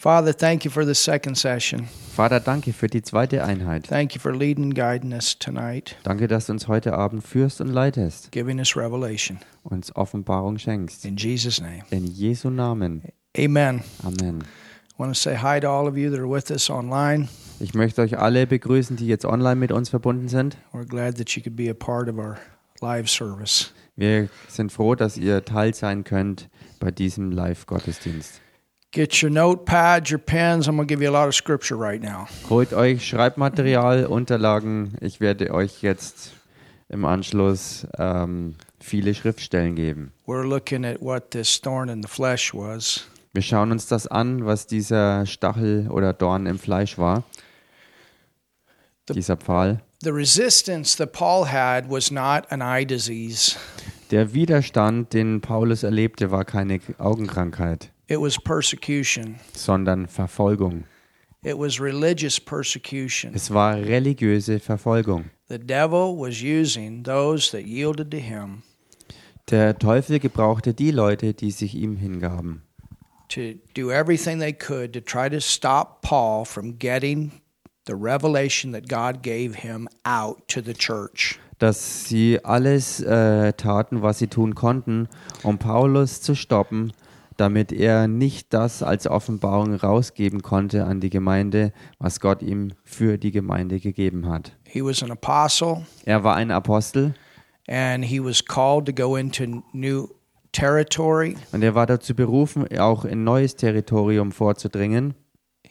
Father, thank you for the second session. Vater, danke für die zweite Einheit. Thank you for leading and guiding us tonight, Danke, dass du uns heute Abend führst und leitest, giving us revelation. uns Offenbarung schenkst. In Jesus' name. In Jesu Namen. Amen. Amen. I want to say hi to all of you that are with us online. Ich möchte euch alle begrüßen, die jetzt online mit uns verbunden sind. We're glad that you could be a part of our live service. Wir sind froh, dass ihr Teil sein könnt bei diesem Live-Gottesdienst. Get your notepads, your pens. I'm going to give you a lot of scripture right now. Holt euch Schreibmaterial, Unterlagen. Ich werde euch jetzt im Anschluss ähm, viele Schriftstellen geben. We're looking at what this thorn in the flesh was. Wir schauen uns das an, was dieser Stachel oder Dorn im Fleisch war. Dieser Pfahl. The resistance that Paul had was not an eye disease, Der Widerstand, den Paulus erlebte, war keine Augenkrankheit, it was persecution. sondern Verfolgung. It was religious persecution. Es war religiöse Verfolgung. The devil was using those that yielded to him Der Teufel gebrauchte die Leute, die sich ihm hingaben, to do everything they could to try to stop Paul from getting the revelation that God gave him out to the church. dass sie alles äh, taten, was sie tun konnten, um Paulus zu stoppen, damit er nicht das als Offenbarung rausgeben konnte an die Gemeinde, was Gott ihm für die Gemeinde gegeben hat. He was an apostle Er war ein Apostel and he was called to go into new territory. und er war dazu berufen, auch in neues Territorium vorzudringen.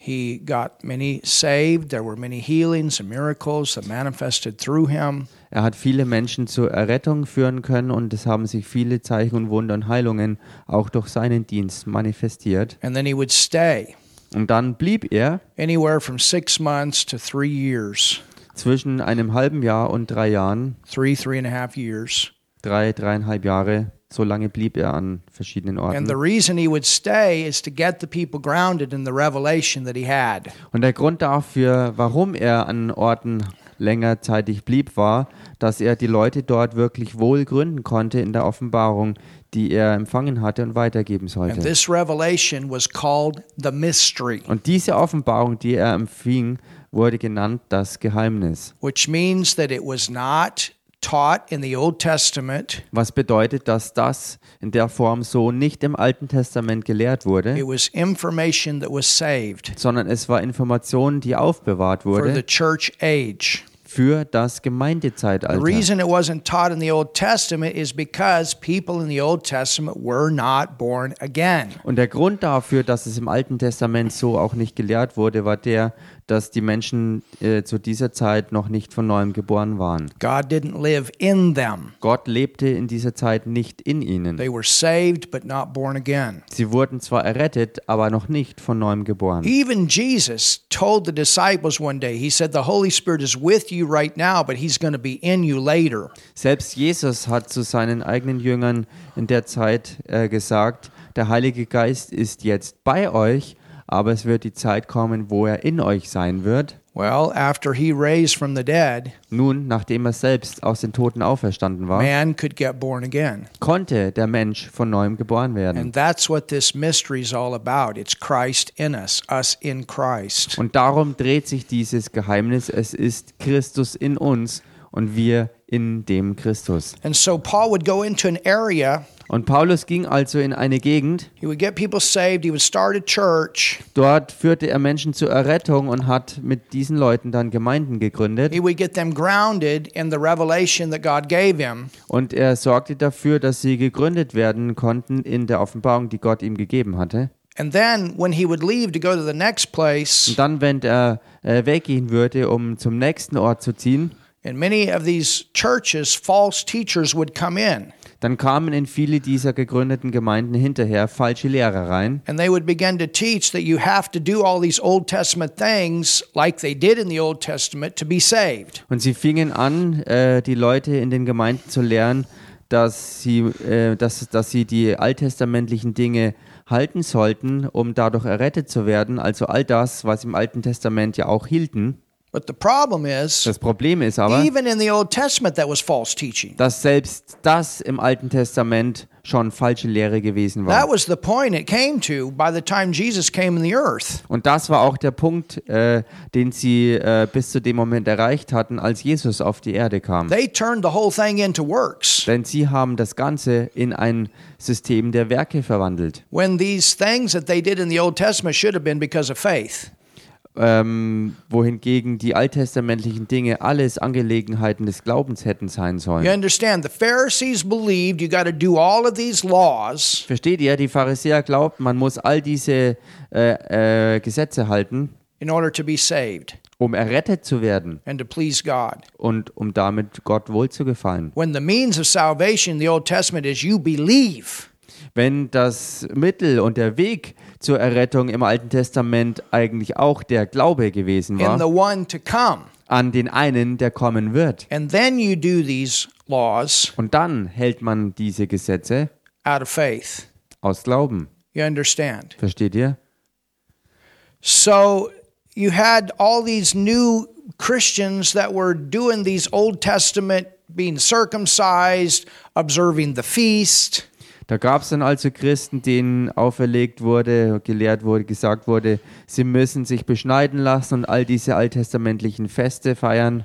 He got many saved. There were many healings and miracles that manifested through him. Er hat viele Menschen zur Errettung führen können und es haben sich viele Zeichen und Wunder und Heilungen auch durch seinen Dienst manifestiert. And then he would stay Und dann blieb er anywhere from six months to three years, zwischen einem halben Jahr und drei Jahren, three, three and a half years. drei, dreieinhalb Jahre, so lange blieb er an verschiedenen And the Orten. reason he would stay is to get the people grounded in the revelation that he had. Und der Grund dafür, warum er an Orten längerzeitig blieb, war, dass er die Leute dort wirklich wohl gründen konnte in der Offenbarung, die er empfangen hatte und weitergeben And sollte. this revelation was called the mystery, Und diese Offenbarung, die er empfing, wurde genannt das Geheimnis. which means that it was not taught in the Old Testament. Was bedeutet, dass das in der Form so nicht im Alten Testament gelehrt wurde, It was information that was saved sondern es war Information, die aufbewahrt for the wurde church age. für das The Gemeindezeitalter. reason it wasn't taught in the Old Testament is because people in the Old Testament were not born again. Und der Grund dafür, dass es im Alten Testament so auch nicht gelehrt wurde, war der, dass die Menschen äh, zu dieser Zeit noch nicht von neuem geboren waren. God didn't live in them. Gott lebte in dieser Zeit nicht in ihnen. They were saved but not born again. Sie wurden zwar errettet, aber noch nicht von neuem geboren. Even Jesus told the disciples one day, He said, The Holy Spirit is with you right now, but He's going to be in you later. Selbst Jesus hat zu seinen eigenen Jüngern in der Zeit äh, gesagt, der Heilige Geist ist jetzt bei euch, aber es wird die Zeit kommen, wo er in euch sein wird. Well, after He raised from the dead, Nun, nachdem er selbst aus den Toten auferstanden war, man could get born again. konnte der Mensch von neuem geboren werden. And that's what this mystery is all about. It's Christ in us, us in Christ. Und darum dreht sich dieses Geheimnis. Es ist Christus in uns und wir in dem Christus. And so Paul would go into an area, Und Paulus ging also in eine Gegend, dort führte er Menschen zur Errettung und hat mit diesen Leuten dann Gemeinden gegründet. Und er sorgte dafür, dass sie gegründet werden konnten in der Offenbarung, die Gott ihm gegeben hatte. And then when he would leave to go to the next place, Und dann, wenn er äh, weggehen würde, um zum nächsten Ort zu ziehen, in many of these churches, false teachers would come in dann kamen in viele dieser gegründeten Gemeinden hinterher falsche Lehrer rein. and they would begin to teach that you have to do all these Old Testament things like they did in the Old Testament to be saved. Und sie fingen an, äh, die Leute in den Gemeinden zu lernen, dass sie, äh, dass, dass sie die alttestamentlichen Dinge halten sollten, um dadurch errettet zu werden. Also all das, was im Alten Testament ja auch hielten. But the problem is, Das Problem ist aber, even in the Old Testament, that was false teaching. dass selbst das im Alten Testament schon falsche Lehre gewesen war. Und das war auch der Punkt, äh, den sie äh, bis zu dem Moment erreicht hatten, als Jesus auf die Erde kam. They turned the whole thing into works. Denn sie haben das Ganze in ein System der Werke verwandelt. When these things that they did in the Old Testament should have been because of faith. Ähm, wohingegen die alttestamentlichen Dinge alles Angelegenheiten des Glaubens hätten sein You sollen. understand, the Pharisees believed you got to do all of these laws Versteht ihr? Die Pharisäer glaubten, man muss all diese äh, äh, Gesetze halten, in order to be saved um errettet zu werden and to please God. und um damit Gott wohlzugefallen. When the means of salvation in the Old Testament is you believe. Wenn das Mittel und der Weg zur Errettung im Alten Testament eigentlich auch der Glaube gewesen war, one to come. an den einen, der kommen wird. And then you do these laws Und dann hält man diese Gesetze out of faith. aus Glauben. You understand? Versteht ihr? So you had all these new Christians that were doing these Old Testament, being circumcised, observing the feast. Da gab es dann also Christen, denen auferlegt wurde, gelehrt wurde, gesagt wurde, sie müssen sich beschneiden lassen und all diese alttestamentlichen Feste feiern.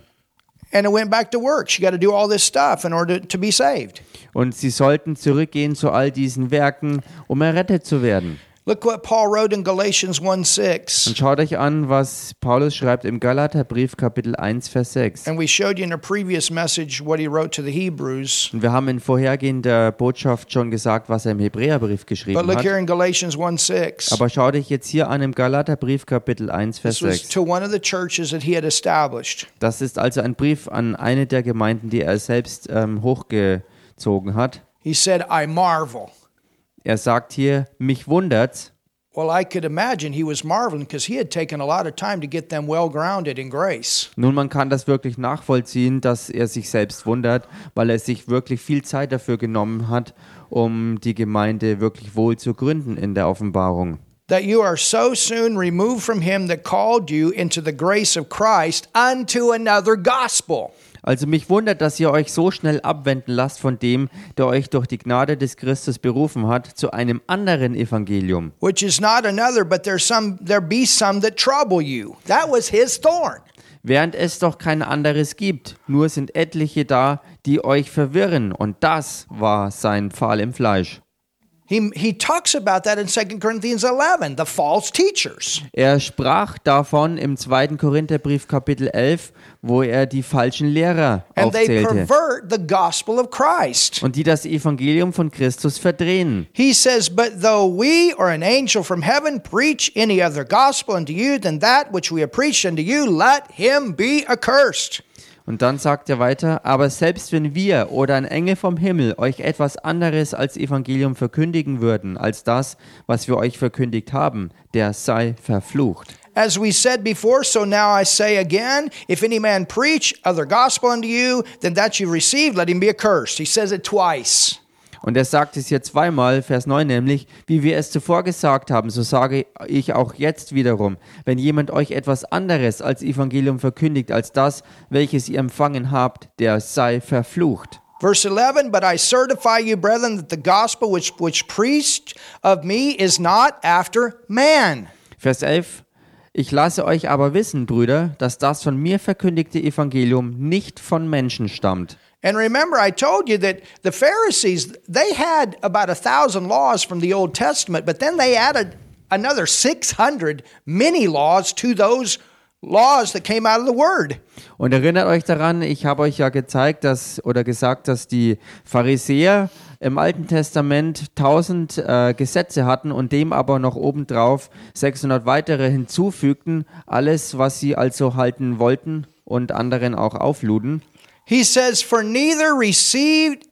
And it went back to works. You got to do all this stuff in order to be saved. Und sie sollten zurückgehen zu all diesen Werken, um errettet zu werden. Look what Paul wrote in Galatians 1 Und 6. schaut euch an, was Paulus schreibt im Galaterbrief Kapitel 1, Vers 6. And we showed you in a previous message what he wrote to the Hebrews. Und wir haben in vorhergehender Botschaft schon gesagt, was er im Hebräerbrief But geschrieben look here hat. in Galatians 1 6. Aber schaut euch jetzt hier an im Galaterbrief Kapitel 1, Vers This was 6. to one of the churches that he had established. Das ist also ein Brief an eine der Gemeinden, die er selbst ähm, hochgezogen hat. He said, I marvel. Er sagt hier, mich wundert's. Well, I could imagine he was marveling because he had taken a lot of time to get them well grounded in grace. Nun, man kann das wirklich nachvollziehen, dass er sich selbst wundert, weil er sich wirklich viel Zeit dafür genommen hat, um die Gemeinde wirklich wohl zu gründen in der Offenbarung. That you are so soon removed from him that called you into the grace of Christ unto another gospel. Also mich wundert, dass ihr euch so schnell abwenden lasst von dem, der euch durch die Gnade des Christus berufen hat, zu einem anderen Evangelium. Which is not another, but there's some there be some that trouble you. That was his thorn. Während es doch kein anderes gibt, nur sind etliche da, die euch verwirren, und das war sein Pfahl im Fleisch. He, he talks about that in 2 Corinthians 11, the false teachers. Er sprach davon im 2. Korintherbrief Kapitel 11, wo er die falschen Lehrer And they aufzählte pervert the gospel of Christ. und die das Evangelium von Christus verdrehen. He says, But though we or an angel from heaven preach any other gospel unto you than that which we have preached unto you, let him be accursed. Und dann sagt er weiter, aber selbst wenn wir oder ein Engel vom Himmel euch etwas anderes als Evangelium verkündigen würden, als das, was wir euch verkündigt haben, der sei verflucht. As we said before, so now I say again, if any man preach other gospel unto you than that you received, let him be accursed. He says it twice. Und er sagt es hier zweimal, Vers 9 nämlich, wie wir es zuvor gesagt haben, so sage ich auch jetzt wiederum, wenn jemand euch etwas anderes als Evangelium verkündigt, als das, welches ihr empfangen habt, der sei verflucht. Verse 11, but I certify you, brethren, that the gospel which, which preached of me is not after man. Vers 11, ich lasse euch aber wissen, Brüder, dass das von mir verkündigte Evangelium nicht von Menschen stammt. And remember, I told you that the Pharisees, they had about a thousand laws from the Old Testament, but then they added another 600 mini laws to those laws that came out of the Word. Und erinnert euch daran, ich habe euch ja gezeigt, dass oder gesagt, dass die Pharisäer im Alten Testament 1000 äh, Gesetze hatten und dem aber noch obendrauf 600 weitere hinzufügten, alles, was sie also halten wollten und anderen auch aufluden. He says, For neither received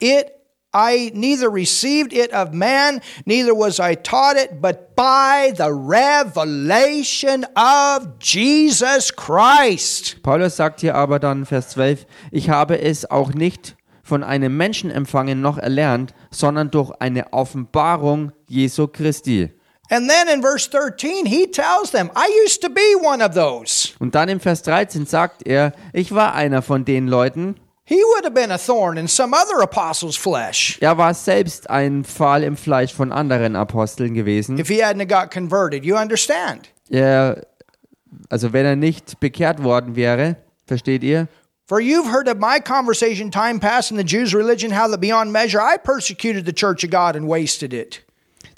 it, I neither received it of man, neither was I taught it, but by the revelation of Jesus Christ. Paulus sagt hier aber dann Vers 12, ich habe es auch nicht von einem Menschen empfangen noch erlernt, sondern durch eine Offenbarung Jesu Christi. And then in verse 13, he tells them, I used to be one of those. Und dann im Vers 13 sagt er, ich war einer von den Leuten. He would have been a thorn in some other apostle's flesh Er war selbst ein Pfahl im Fleisch von anderen Aposteln gewesen. if he hadn't got converted. You understand? Er, also wenn er nicht bekehrt worden wäre, versteht ihr? For you've heard of my conversation time past in the Jews' religion, how that beyond measure I persecuted the church of God and wasted it.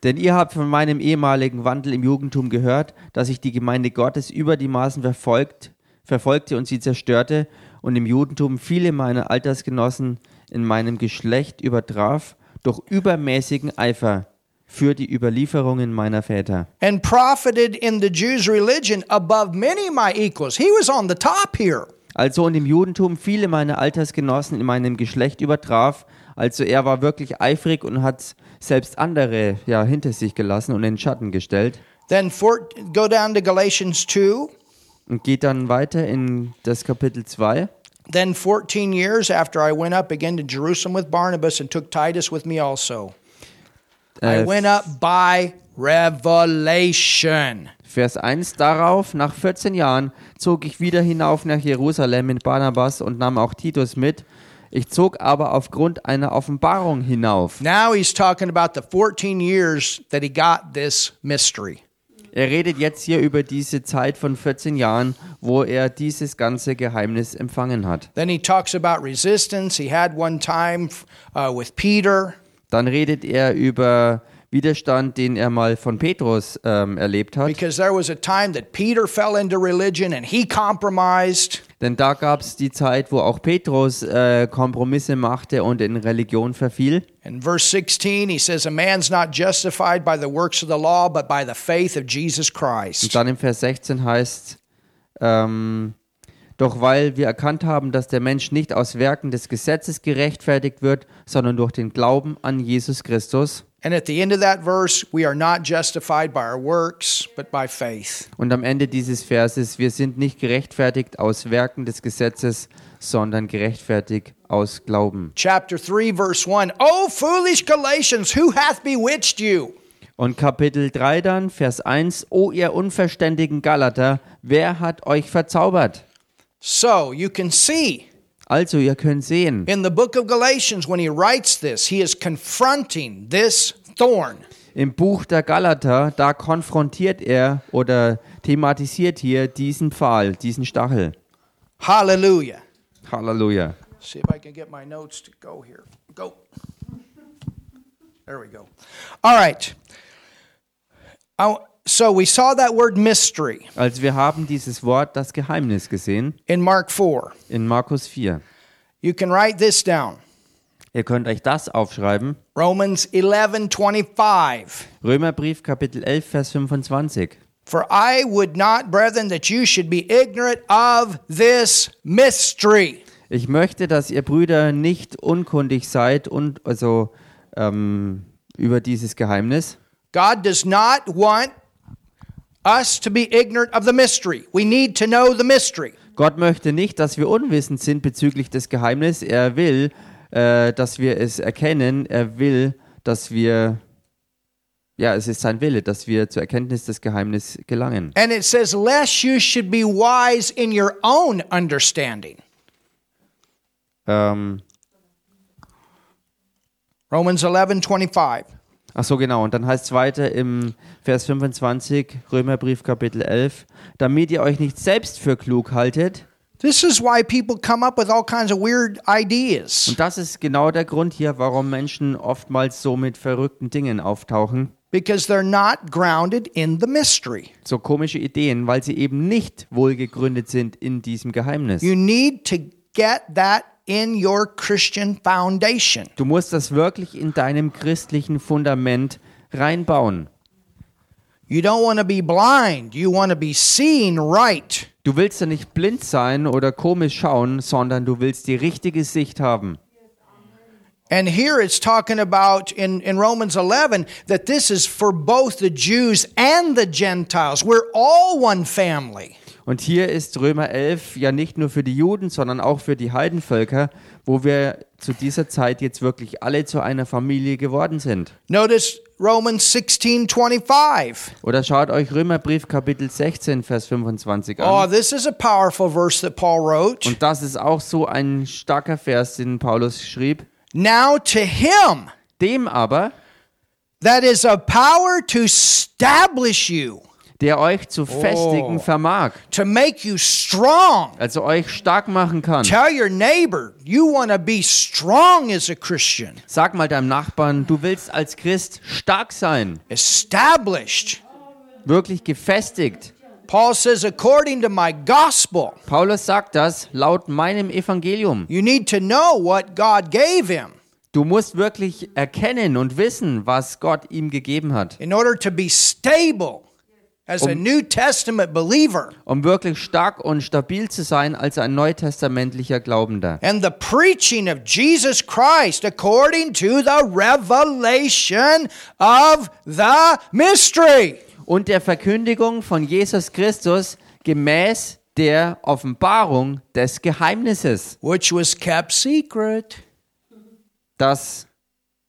Denn ihr habt von meinem ehemaligen Wandel im Judentum gehört, dass ich die Gemeinde Gottes über die Maßen verfolgt, verfolgte und sie zerstörte und im Judentum viele meiner Altersgenossen in meinem Geschlecht übertraf durch übermäßigen Eifer für die Überlieferungen meiner Väter. And profited in the Jews' religion above many my equals. He was on the top here. Also und im Judentum viele meiner Altersgenossen in meinem Geschlecht übertraf. Also er war wirklich eifrig und hat selbst andere ja hinter sich gelassen und in den Schatten gestellt. Then for, go down to Galatians 2. Und geht dann weiter in das Kapitel 2. Then 14 years after I went up again to Jerusalem with Barnabas and took Titus with me also. I Äh, went up by revelation. Vers 1 darauf, nach 14 Jahren zog ich wieder hinauf nach Jerusalem mit Barnabas und nahm auch Titus mit. Ich zog aber aufgrund einer Offenbarung hinauf. Now he's talking about the 14 years that he got this mystery. Er redet jetzt hier über diese Zeit von 14 Jahren, wo er dieses ganze Geheimnis empfangen hat. Then he talks about resistance. He had one time uh, with Peter. Dann redet er über Widerstand, den er mal von Petrus ähm, erlebt hat. Because there was a time that Peter fell into religion and he compromised. Denn da gab es die Zeit, wo auch Petrus äh, Kompromisse machte und in Religion verfiel. In verse 16, he says, A man's not justified by the works of the law, but by the faith of Jesus Und Christ. dann im Vers 16 heißt, ähm, doch weil wir erkannt haben, dass der Mensch nicht aus Werken des Gesetzes gerechtfertigt wird, sondern durch den Glauben an Jesus Christus. And at the end of that verse, we are not justified by our works, but by faith. Und am Ende dieses Verses, wir sind nicht gerechtfertigt aus Werken des Gesetzes, sondern gerechtfertigt aus Glauben. Chapter 3, verse 1 O foolish Galatians, who hath bewitched you? Und Kapitel 3 dann, Vers 1, O ihr unverständigen Galater, wer hat euch verzaubert? So you can see Also, ihr könnt sehen, in the book of Galatians, when he writes this, he is confronting this thorn. im Buch der Galater, da konfrontiert er oder thematisiert hier diesen Pfahl, diesen Stachel. Hallelujah. Halleluja. See if I can get my notes to go here. Go. There we go. All right. I- So we saw that word mystery Also wir haben dieses Wort, das Geheimnis gesehen, in Mark 4. in Markus 4. You can write this down. Ihr könnt euch das aufschreiben. Romans 11 25. Römerbrief Kapitel 11, Vers 25. For I would not, brethren, that you should be ignorant of this mystery. Ich möchte, dass ihr Brüder nicht unkundig seid und also ähm, über dieses Geheimnis. God does not want us to be ignorant of the mystery. We need to know the mystery. Gott möchte nicht, dass wir unwissend sind bezüglich des Geheimnisses. Er will, äh, dass wir es erkennen. Er will, dass wir, ja, es ist sein Wille, dass wir zur Erkenntnis des Geheimnisses gelangen. And it says, lest you should be wise in your own understanding. Ähm, Romans 11 25. ach so, genau. Und dann heißt es weiter im Vers 25, Römerbrief Kapitel 11, damit ihr euch nicht selbst für klug haltet. This is why people come up with all kinds of weird ideas. Und das ist genau der Grund hier, warum Menschen oftmals so mit verrückten Dingen auftauchen. Because they're not grounded in the mystery. So komische Ideen, weil sie eben nicht wohlgegründet sind in diesem Geheimnis. You need to get that in your Christian foundation. Du musst das wirklich in deinem christlichen Fundament reinbauen. You don't want to be blind, you want to be seeing right. Du willst ja nicht blind sein oder komisch schauen, sondern du willst die richtige Sicht haben. And here it's talking about in, in Romans 11 that this is for both the Jews and the Gentiles. We're all one family. Und hier ist Römer 11 ja nicht nur für die Juden, sondern auch für die Heidenvölker, wo wir zu dieser Zeit jetzt wirklich alle zu einer Familie geworden sind. Notice Romans 16 25. Oder schaut euch Römerbrief Kapitel 16, Vers 25 Oh, an. this is a powerful verse that Paul wrote. Und das ist auch so ein starker Vers, den Paulus schrieb. Now to him Dem aber, that is of power to establish you, der euch zu festigen vermag, to make you strong. also euch stark machen kann. Tell your neighbor you want to be strong as a Christian, Sag mal deinem Nachbarn, du willst als Christ stark sein, established. wirklich gefestigt. Paul says, according to my gospel, Paulus sagt das laut meinem Evangelium. you need to know what God gave him Du musst wirklich erkennen und wissen, was Gott ihm gegeben hat, in order to be stable as a New Testament believer. um wirklich stark und stabil zu sein als ein neutestamentlicher Glaubender. And the preaching of Jesus Christ according to the revelation of the mystery. Und der Verkündigung von Jesus Christus gemäß der Offenbarung des Geheimnisses, which was kept secret. das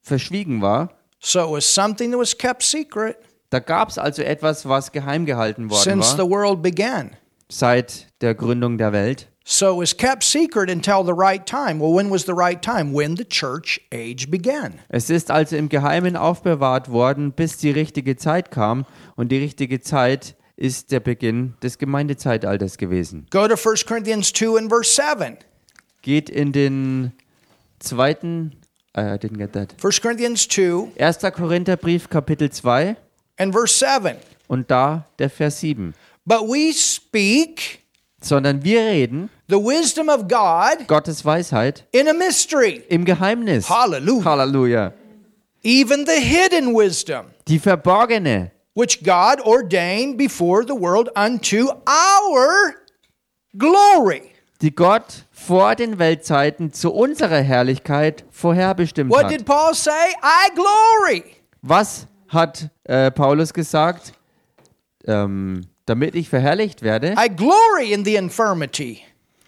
verschwiegen war. So it was something that was kept secret Da gab es also etwas, was geheim gehalten worden since the war world began. seit der Gründung der Welt. So it was kept secret until the right time. Well, when was the right time? When the church age began. Es ist also im Geheimen aufbewahrt worden, bis die richtige Zeit kam. Und die richtige Zeit ist der Beginn des Gemeindezeitalters gewesen. Go to 1 Corinthians 2 and verse 7. Geht in den zweiten, I didn't get that. 1 Corinthians 2 1. Korintherbrief, Kapitel 2 and verse 7. und da der Vers 7. But we speak Sondern wir reden the wisdom of God Gottes Weisheit in a mystery, im Geheimnis. Hallelujah. Halleluja. even the hidden wisdom, Die verborgene, which God ordained before the world unto our glory. die Gott vor den Weltzeiten zu unserer Herrlichkeit vorherbestimmt What hat. did Paul say? I glory. Was hat äh, Paulus gesagt? Ähm, damit ich verherrlicht werde. I glory in the infirmity.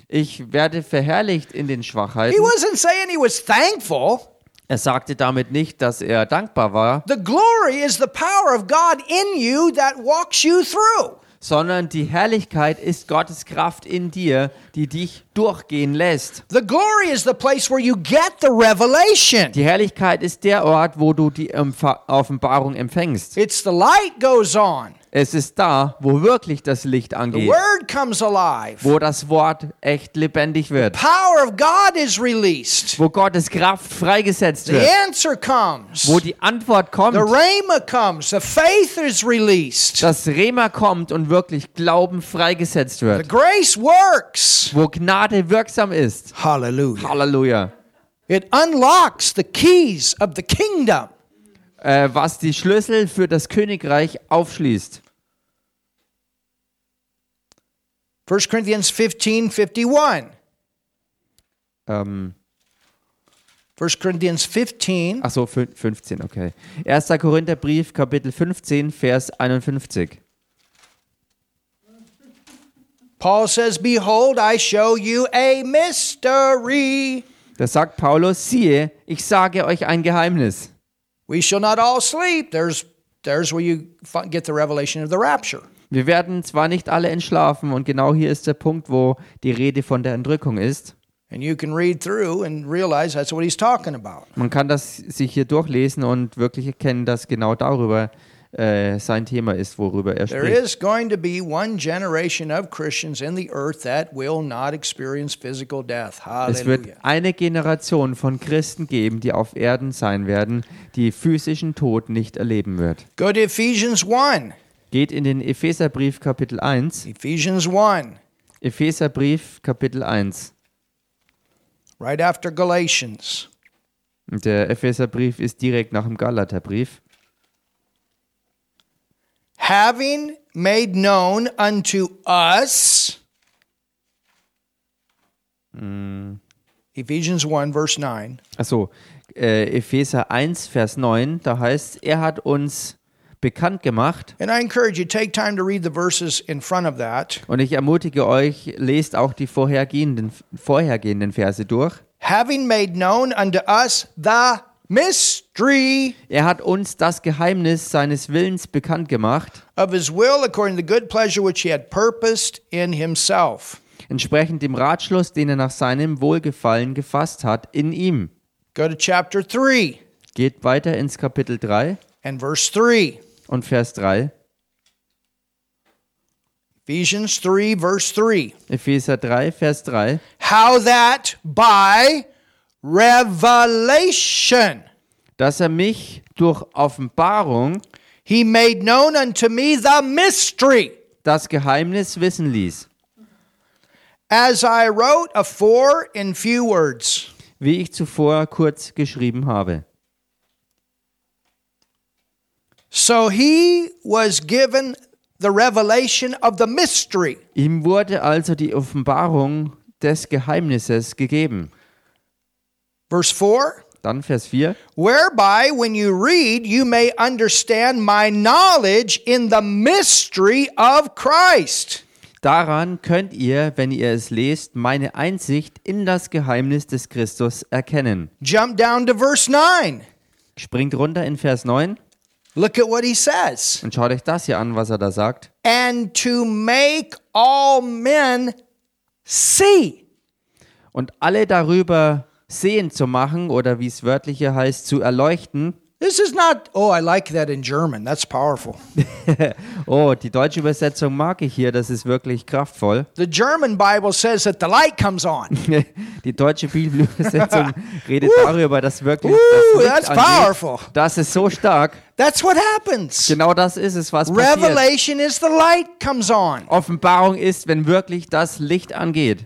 Ich werde verherrlicht in den He Schwachheiten. wasn't saying he was thankful. Er sagte damit nicht, dass er dankbar war, The glory is the power of God in you that walks you through. Sondern die Herrlichkeit ist Gottes Kraft in dir, die dich durchgehen lässt. The glory is the place where you get the revelation. Die Herrlichkeit ist der Ort, wo du die Offenbarung empfängst. It's the light goes on. Es ist da, wo wirklich das Licht angeht, word comes alive. wo das Wort echt lebendig wird, Power of God is released. wo Gottes Kraft freigesetzt The wird, answer comes. wo die Antwort kommt, The rhema comes. The faith is released. das Rema kommt und wirklich Glauben freigesetzt The wird, grace works. wo Gnade wirksam ist. Hallelujah. Halleluja. It unlocks the keys of the kingdom. Äh, was die Schlüssel für das Königreich aufschließt. 1 Corinthians 15 51. Um, ähm, 1 Corinthians 15 ach so, 15, okay. 1. Korintherbrief, Kapitel 15, Vers 51. Paul says, Behold, I show you a mystery. Da sagt Paulus, siehe, ich sage euch ein Geheimnis. We shall not all sleep. There's, there's where you get the revelation of the rapture. Wir werden zwar nicht alle entschlafen, und genau hier ist der Punkt, wo die Rede von der Entrückung ist. Man kann das sich hier durchlesen und wirklich erkennen, dass genau darüber äh, sein Thema ist, worüber er There spricht. is going to be one generation of Christians in the earth that will not experience physical death. Es wird Hallelujah. eine Generation von Christen geben, die auf Erden sein werden, die physischen Tod nicht erleben wird. Go to Ephesians 1. Geht in den Epheserbrief Kapitel 1. Ephesians 1, Epheserbrief Kapitel 1. right after Galatians. Der Epheserbrief ist direkt nach dem Galaterbrief. Having made known unto us. Ephesians 1, verse 9. Achso, äh, Epheser 1, Vers 9, da heißt, er hat uns bekannt gemacht. And I encourage you, take time to read the verses in front of that. Und ich ermutige euch, lest auch die vorhergehenden, vorhergehenden Verse durch. Having made known unto us the mystery Er hat uns das Geheimnis seines Willens bekannt gemacht, of his will according to the good pleasure which he had purposed in himself. entsprechend dem Ratschluss, den er nach seinem Wohlgefallen gefasst hat, in ihm. Go to chapter 3 Geht weiter ins Kapitel 3 and verse 3. und Vers 3. Ephesians 3, verse 3. Epheser 3, Vers 3. How that by revelation Dass er mich durch Offenbarung he made known unto me the mystery, das Geheimnis wissen ließ, as I wrote afore in few words. wie ich zuvor kurz geschrieben habe. So he was given the revelation of the mystery. Ihm wurde also die Offenbarung des Geheimnisses gegeben. Verse 4 Dann Vers 4. whereby when you read you may understand my knowledge in the mystery of Christ. Daran könnt ihr, wenn ihr es lest, meine Einsicht in das Geheimnis des Christus erkennen. Jump down to verse 9. Springt runter in Vers 9 Look at what he says. und schaut euch das hier an, was er da sagt. And to make all men see. Und alle darüber sehen zu machen oder wie es wörtlich hier heißt, zu erleuchten. This is not, oh, I like that in German. That's powerful. Oh, die deutsche Übersetzung mag ich hier, das ist wirklich kraftvoll. The German Bible says that the light comes on. Die deutsche Bibelübersetzung redet darüber, dass wirklich Woo, das that's Licht angeht. powerful. Das ist so stark. That's what happens. Genau das ist es, was passiert. Revelation is the light comes on. Offenbarung ist, wenn wirklich das Licht angeht.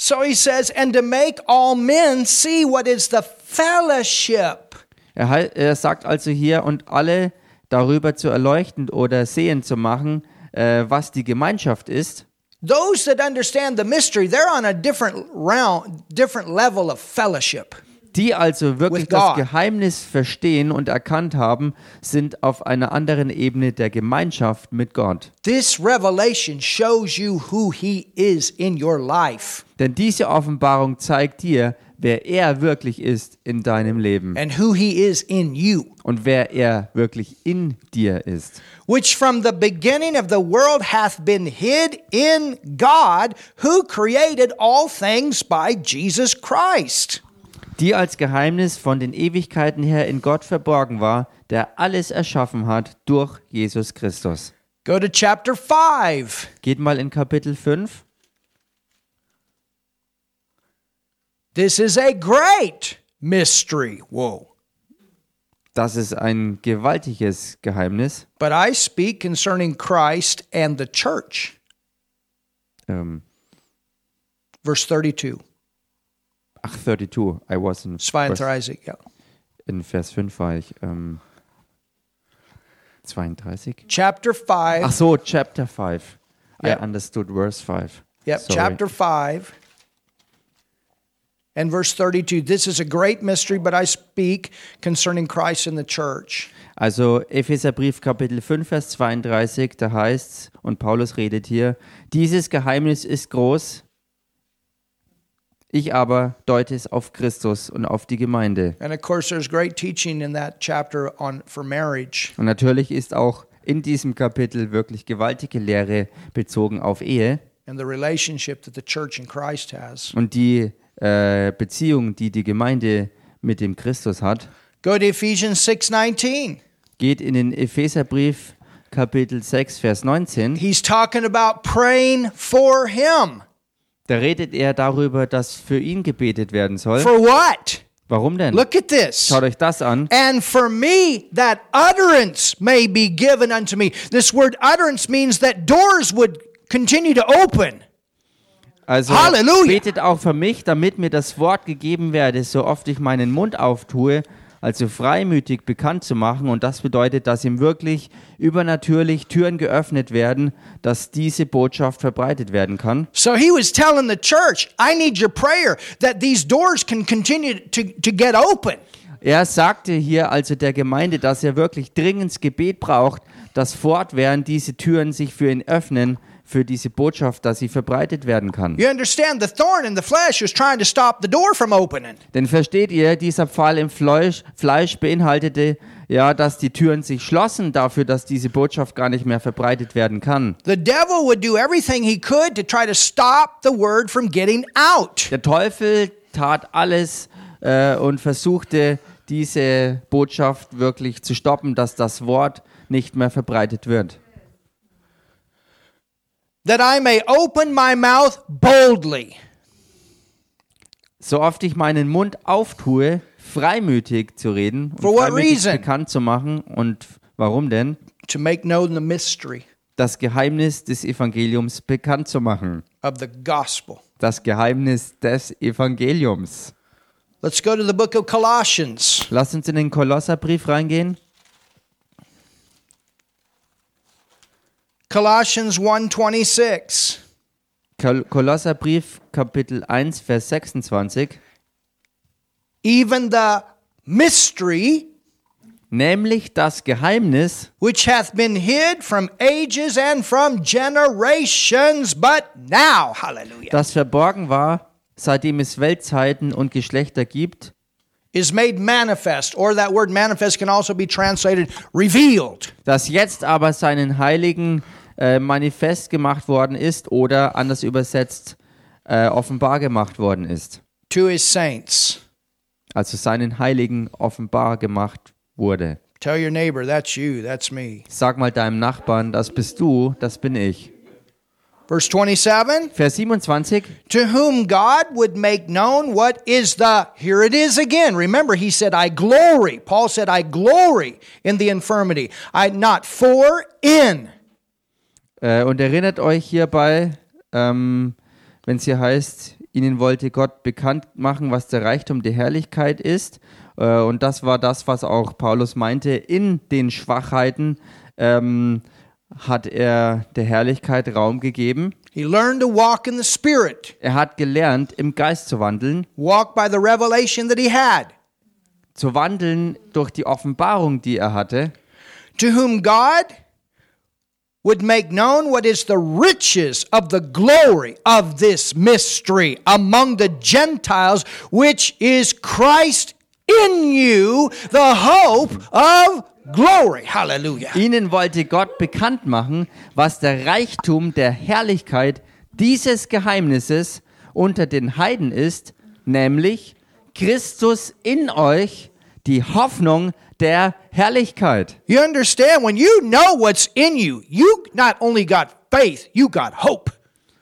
So he says, and to make all men see what is the fellowship. Er, er sagt also hier, und alle darüber zu erleuchten oder sehen zu machen, äh, was die Gemeinschaft ist. Those that understand the mystery, they're on a different round, different level of fellowship. Die also wirklich das. Geheimnis verstehen und erkannt haben, sind auf einer anderen Ebene der Gemeinschaft mit Gott. This revelation shows you who he is in your life Denn diese Offenbarung zeigt dir, wer er wirklich ist in deinem Leben and who he is in you, und wer er wirklich in dir ist. which from the beginning of the world hath been hid in God, who created all things by Jesus Christ. Die als Geheimnis von den Ewigkeiten her in Gott verborgen war, der alles erschaffen hat durch Jesus Christus. Go to chapter 5. Geht mal in Kapitel 5. This is a great mystery. Whoa. Das ist ein gewaltiges Geheimnis. But I speak concerning Christ and the church. Ähm, Verse 32. ach, 32. I was in, Svein Vers, Isaac, yeah. in Vers 5 war ich. Ähm, 32? Chapter 5. Ach so, Chapter 5. I Yeah. understood verse 5. Yep, Sorry. chapter 5 and verse 32. This is a great mystery, but I speak concerning Christ and the church. Also Epheserbrief Kapitel 5, Vers 32, da heißt's, und Paulus redet hier, dieses Geheimnis ist groß, ich aber deute es auf Christus und auf die Gemeinde. Und natürlich ist auch in diesem Kapitel wirklich gewaltige Lehre bezogen auf Ehe and the relationship that the church and Christ has. und die äh, Beziehung, die die Gemeinde mit dem Christus hat. Go to Ephesians 6:19. Geht in den Epheserbrief Kapitel 6, Vers 19. He's talking about praying for him. Da redet er darüber, dass für ihn gebetet werden soll. For what? Warum denn? Look at this. Schaut euch das an. And for me, that utterance may be given unto me. This word utterance means that doors would continue to open. Also Halleluja. betet auch für mich, damit mir das Wort gegeben werde, so oft ich meinen Mund auftue, also freimütig bekannt zu machen. Und das bedeutet, dass ihm wirklich übernatürlich Türen geöffnet werden, dass diese Botschaft verbreitet werden kann. So he was telling the church, I need your prayer that these doors can continue to, to get open. Er sagte hier also der Gemeinde, dass er wirklich dringend Gebet braucht, dass fortwährend diese Türen sich für ihn öffnen, für diese Botschaft, dass sie verbreitet werden kann. You understand, the thorn in the flesh was trying to stop the door from opening. Denn versteht ihr, dieser Pfahl im Fleisch, Fleisch beinhaltete ja, dass die Türen sich schlossen dafür, dass diese Botschaft gar nicht mehr verbreitet werden kann. The devil would do everything he could to try to stop the word from getting out. Der Teufel tat alles äh, und versuchte diese Botschaft wirklich zu stoppen, dass das Wort nicht mehr verbreitet wird. That I may open my mouth boldly. So oft ich meinen Mund auftue, freimütig zu reden und For what reason? bekannt zu machen. Und warum denn? To make known the mystery Das Geheimnis des Evangeliums bekannt zu machen. of the gospel. Das Geheimnis des Evangeliums. Let's go to the book of Colossians. Lasst uns in den Kolosserbrief reingehen. Colossians 1:26. Kol Kolosserbrief Kapitel 1 Vers 26. Even the mystery Nämlich das Geheimnis, which hath been hid from ages and from generations, but now, hallelujah, das verborgen war, seitdem es Weltzeiten und Geschlechter gibt, is made manifest, or that word manifest can also be translated revealed das jetzt aber seinen Heiligen äh, manifest gemacht worden ist oder anders übersetzt äh, offenbar gemacht worden ist. to his saints. Also seinen Heiligen offenbar gemacht wurde. Tell your neighbor, that's you, that's me. Sag mal deinem Nachbarn, das bist du, das bin ich. Verse 27 Vers 27. To whom God would make known what is the, here it is again. Remember, he said, I glory. Paul said, I glory in the infirmity. I not for, in. Äh, und erinnert euch hierbei, ähm, wenn es hier heißt, ihnen wollte Gott bekannt machen, was der Reichtum der Herrlichkeit ist. Äh, und das war das, was auch Paulus meinte. In den Schwachheiten ähm, hat er der Herrlichkeit Raum gegeben. He learned to walk in the Spirit, Er hat gelernt, im Geist zu wandeln, walk by the revelation that he had. zu wandeln durch die Offenbarung, die er hatte. To whom God would make known what is the riches of the glory of this mystery among the Gentiles, which is Christ in you, the hope of glory. Hallelujah. Ihnen wollte Gott bekannt machen, was der Reichtum der Herrlichkeit dieses Geheimnisses unter den Heiden ist, nämlich Christus in euch, die Hoffnung der Herrlichkeit. You understand? When you know what's in you, you not only got faith, you got hope.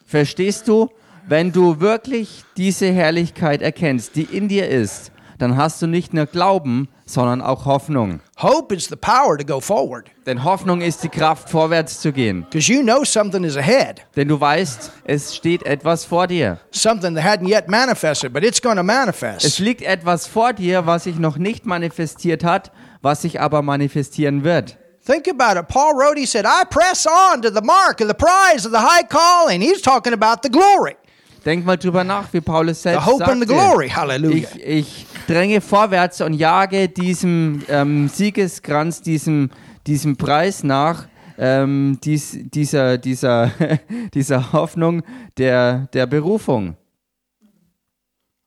Verstehst du? Wenn du wirklich diese Herrlichkeit erkennst, die in dir ist, dann hast du nicht nur Glauben, sondern auch Hoffnung. Hope is the power to go forward Denn Hoffnung ist die Kraft, vorwärts zu gehen. because you know something is ahead, Denn du weißt, es steht etwas vor dir. something that hadn't yet manifested, but it's going to Es manifest. liegt etwas vor dir, was sich noch nicht manifestiert hat, was sich aber manifestieren wird. Think about it. Paul wrote, he said, I press on to the mark of the prize of the high calling. He's talking about the glory. Denk mal drüber nach, wie Paulus The selbst hope and the sagte. glory. Hallelujah. Ich, ich dränge vorwärts und jage diesem ähm, Siegeskranz, diesem, diesem Preis nach, ähm, dies, dieser, dieser, dieser Hoffnung der, der Berufung.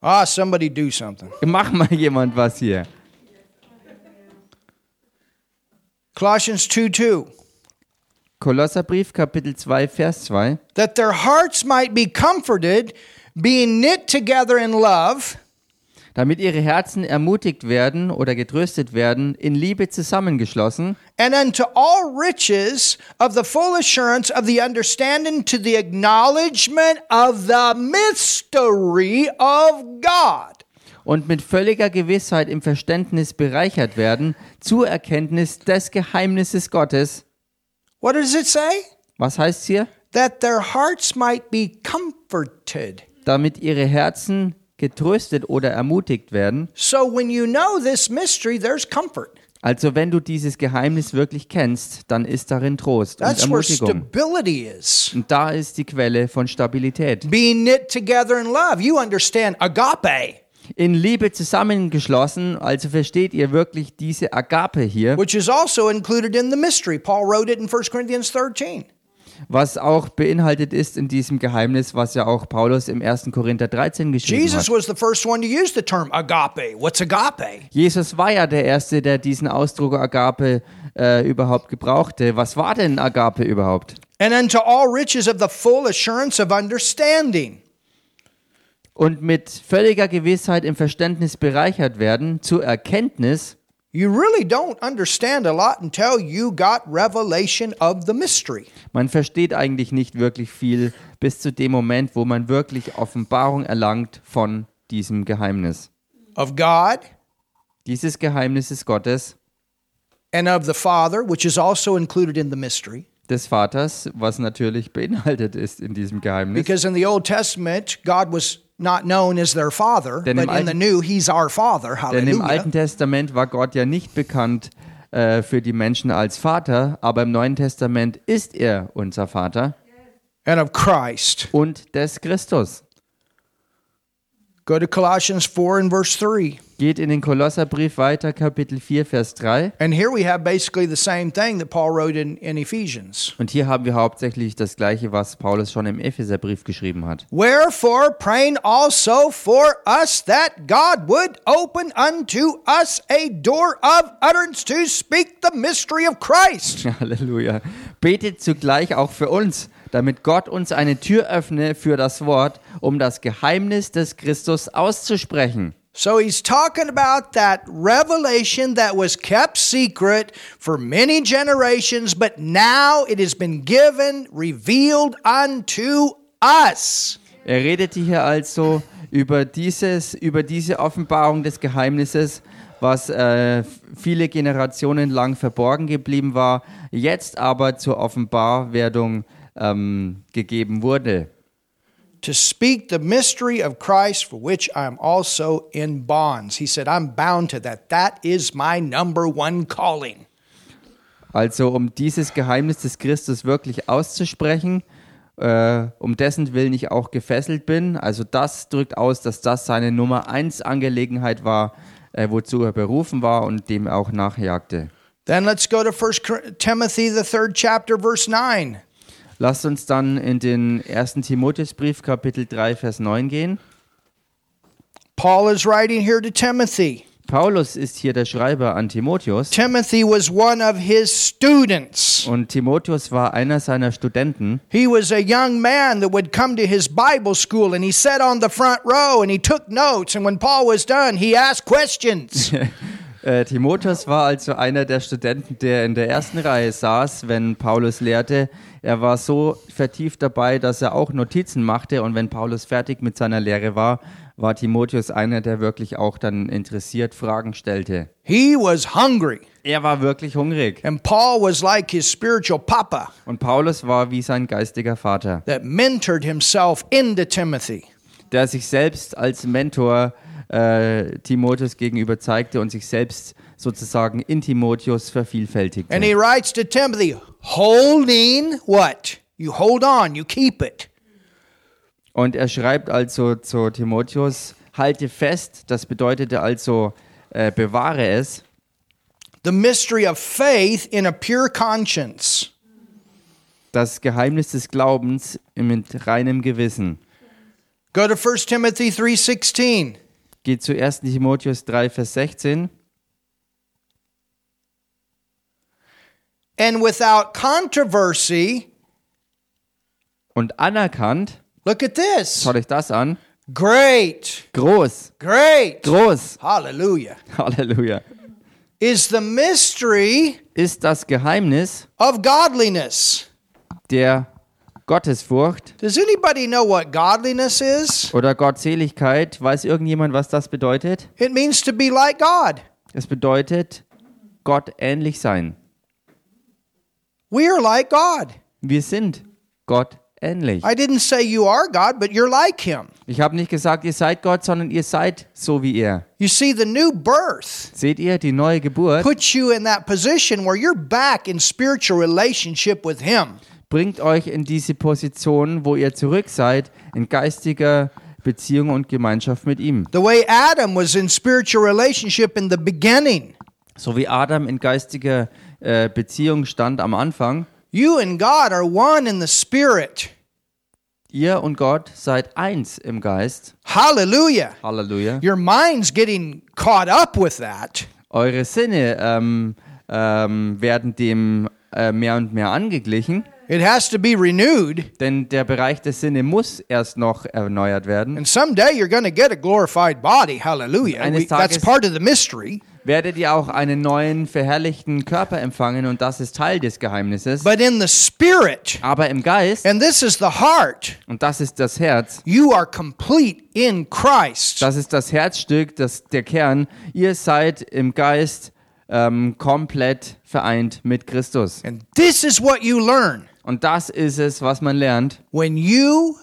Ah, somebody do something. Mach mal jemand was hier. Colossians 2 2. Kolosserbrief, Kapitel 2, Vers 2. That their hearts might be comforted, being knit together in love, damit ihre Herzen ermutigt werden oder getröstet werden, in Liebe zusammengeschlossen, and unto all riches of the full assurance of the understanding to the acknowledgement of the mystery of God. und mit völliger Gewissheit im Verständnis bereichert werden, zur Erkenntnis des Geheimnisses Gottes. What does it say? Was heißt hier? That their hearts might be comforted. Damit ihre Herzen getröstet oder ermutigt werden. So when you know this mystery, there's comfort. Also wenn du dieses Geheimnis wirklich kennst, dann ist darin Trost und That's where Ermutigung. stability is. Und da ist die Quelle von Stabilität. Being knit together in love. You understand agape. In Liebe zusammengeschlossen. Also versteht ihr wirklich diese Agape hier, which is also included in the mystery. Paul wrote it in 1 Corinthians 13. was auch beinhaltet ist in diesem Geheimnis, was ja auch Paulus im 1. Korinther 13 geschrieben Jesus hat. was the first one to use the term agape. What's agape? Jesus war ja der Erste, der diesen Ausdruck Agape äh, überhaupt gebrauchte. Was war denn Agape überhaupt? And unto all riches of the full assurance of understanding. Und mit völliger Gewissheit im Verständnis bereichert werden zur Erkenntnis, You really don't understand a lot until you got revelation of the mystery. Man versteht eigentlich nicht wirklich viel bis zu dem Moment, wo man wirklich Offenbarung erlangt von diesem Geheimnis. Of God Dieses Geheimnis ist Gottes, and of the Father, which is also included in the mystery. des Vaters, was natürlich beinhaltet ist in diesem Geheimnis. Because in the Old Testament, God was not known as their Father, Denn but in the New, He's our Father. Denn im Hallelujah. Alten Testament war Gott ja nicht bekannt äh, für die Menschen als Vater, aber im Neuen Testament ist er unser Vater And of Christ. und des Christus. Go to Colossians 4 and verse 3. Geht in den Kolosserbrief weiter, Kapitel 4, Vers 3. And here we have basically the same thing that Paul wrote in, in Ephesians. Und hier haben wir hauptsächlich das Gleiche, was Paulus schon im Epheserbrief geschrieben hat. Wherefore, praying also for us that God would open unto us a door of utterance to speak the mystery of Christ. Halleluja. Betet zugleich auch für uns, damit Gott uns eine Tür öffne für das Wort, um das Geheimnis des Christus auszusprechen. So he's talking about that revelation that was kept secret for many generations, but now it has been given, revealed unto us. Er redete hier also über, dieses, über diese Offenbarung des Geheimnisses, was äh, viele Generationen lang verborgen geblieben war, jetzt aber zur Offenbarwerdung ähm, gegeben wurde. To speak the mystery of Christ, for which I am also in bonds. He said, I'm bound to that. That is my number one calling. Also um dieses Geheimnis des Christus wirklich auszusprechen, äh, um dessen Willen ich auch gefesselt bin. Also das drückt aus, dass das seine Nummer eins Angelegenheit war, äh, wozu er berufen war und dem er auch nachjagte. Then let's go to 1 Cor- Timothy, the third chapter, verse 9. Lasst uns dann in den 1. Timotheusbrief Kapitel 3 Vers 9 gehen. Paul is writing here to Timothy. Paulus ist hier der Schreiber an Timotheus Timothy was one of his students. und Timotheus war einer seiner Studenten. He was a young man that would come to his Bible school and he sat on the front row and he took notes. And when Paul was done, he asked questions. Äh, Timotheus war also einer der Studenten, der in der ersten Reihe saß, wenn Paulus lehrte. Er war so vertieft dabei, dass er auch Notizen machte und wenn Paulus fertig mit seiner Lehre war, war Timotheus einer, der wirklich auch dann interessiert Fragen stellte. he was hungry. Er war wirklich hungrig And Paul was like his spiritual papa und Paulus war wie sein geistiger Vater, that mentored himself into Timothy. der sich selbst als Mentor äh, Timotheus gegenüber zeigte und sich selbst sozusagen in Timotheus vervielfältigte. And he writes to Timothy, holding what? You hold on, you keep it. Und er schreibt also zu Timotheus, halte fest, das bedeutete also, äh, bewahre es, The mystery of faith in a pure conscience. das Geheimnis des Glaubens mit reinem Gewissen. Go to 1 Timothy 3:16. Geht zu 1. Timotheus 3, Vers 16. And without controversy, Und anerkannt, look at this. schaut euch das an, Great, groß, great. groß, Hallelujah. Halleluja, Is the mystery ist das Geheimnis of godliness. der Gottesfurcht Does anybody know what godliness is? oder Gottseligkeit. Weiß irgendjemand, was das bedeutet? It means to be like God. Es bedeutet Gott ähnlich sein. We are like God. Wir sind Gott ähnlich. I didn't say you are God, but you're like Him. Ich habe nicht gesagt, ihr seid Gott, sondern ihr seid so wie er. You see, the new birth Seht ihr, die neue Geburt puts you in that position where you're back in spiritual relationship with Him. bringt euch in diese Position, wo ihr zurück seid, in geistiger Beziehung und Gemeinschaft mit ihm. The way Adam was in spiritual relationship in the beginning. So wie Adam in geistiger äh, Beziehung stand am Anfang. You and God are one in the spirit. Ihr und Gott seid eins im Geist. Hallelujah. Halleluja. Your mind's getting caught up with that. Eure Sinne ähm, ähm, werden dem äh, mehr und mehr angeglichen, It has to be renewed. denn der Bereich der Sinne muss erst noch erneuert werden. And someday you're going to get a glorified body. Hallelujah. Eines We- that's Tages- part of the mystery. Werdet ihr auch einen neuen verherrlichten Körper empfangen und das ist Teil des Geheimnisses. But in the spirit, Aber im Geist, and this is the heart, und das ist das Herz, you are complete in Christ. das ist das Herzstück, das, der Kern, ihr seid im Geist ähm, komplett vereint mit Christus. And this is what you learn Und das ist es, was man lernt, when you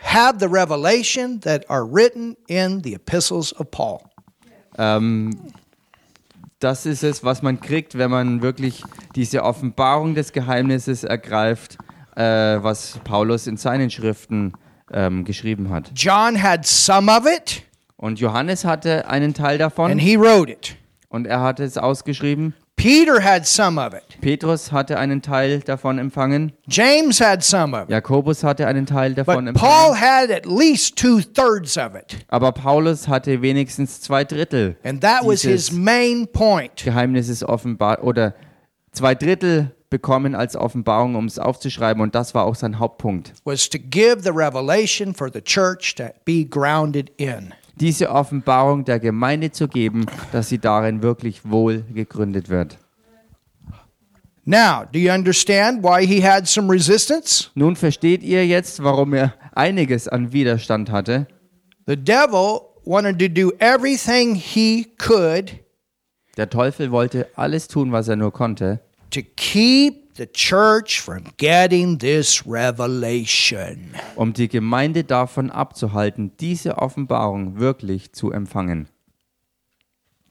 have the revelation that are written in the epistles of Paul. Ähm, das ist es, was man kriegt, wenn man wirklich diese Offenbarung des Geheimnisses ergreift, äh, was Paulus in seinen Schriften ähm, geschrieben hat. John had some of it, Und Johannes hatte einen Teil and davon he wrote it. und er hatte es ausgeschrieben. Peter had some of it. Petrus hatte einen Teil davon empfangen. James had some of it. Jakobus hatte einen Teil davon But Paul empfangen. had at least two thirds of it. Aber Paulus hatte wenigstens zwei Drittel And that was his main point. Geheimnisses offenbar oder zwei Drittel bekommen als Offenbarung, um es aufzuschreiben. Und das war auch sein Hauptpunkt. was to give the revelation for the church to be grounded in. Diese Offenbarung der Gemeinde zu geben, dass sie darin wirklich wohl gegründet wird. Now, do you understand why he had some resistance? Nun versteht ihr jetzt, warum er einiges an Widerstand hatte. The devil wanted to do everything he could Der Teufel wollte alles tun, was er nur konnte, to keep the church from getting this revelation. um die Gemeinde davon abzuhalten, diese Offenbarung wirklich zu empfangen.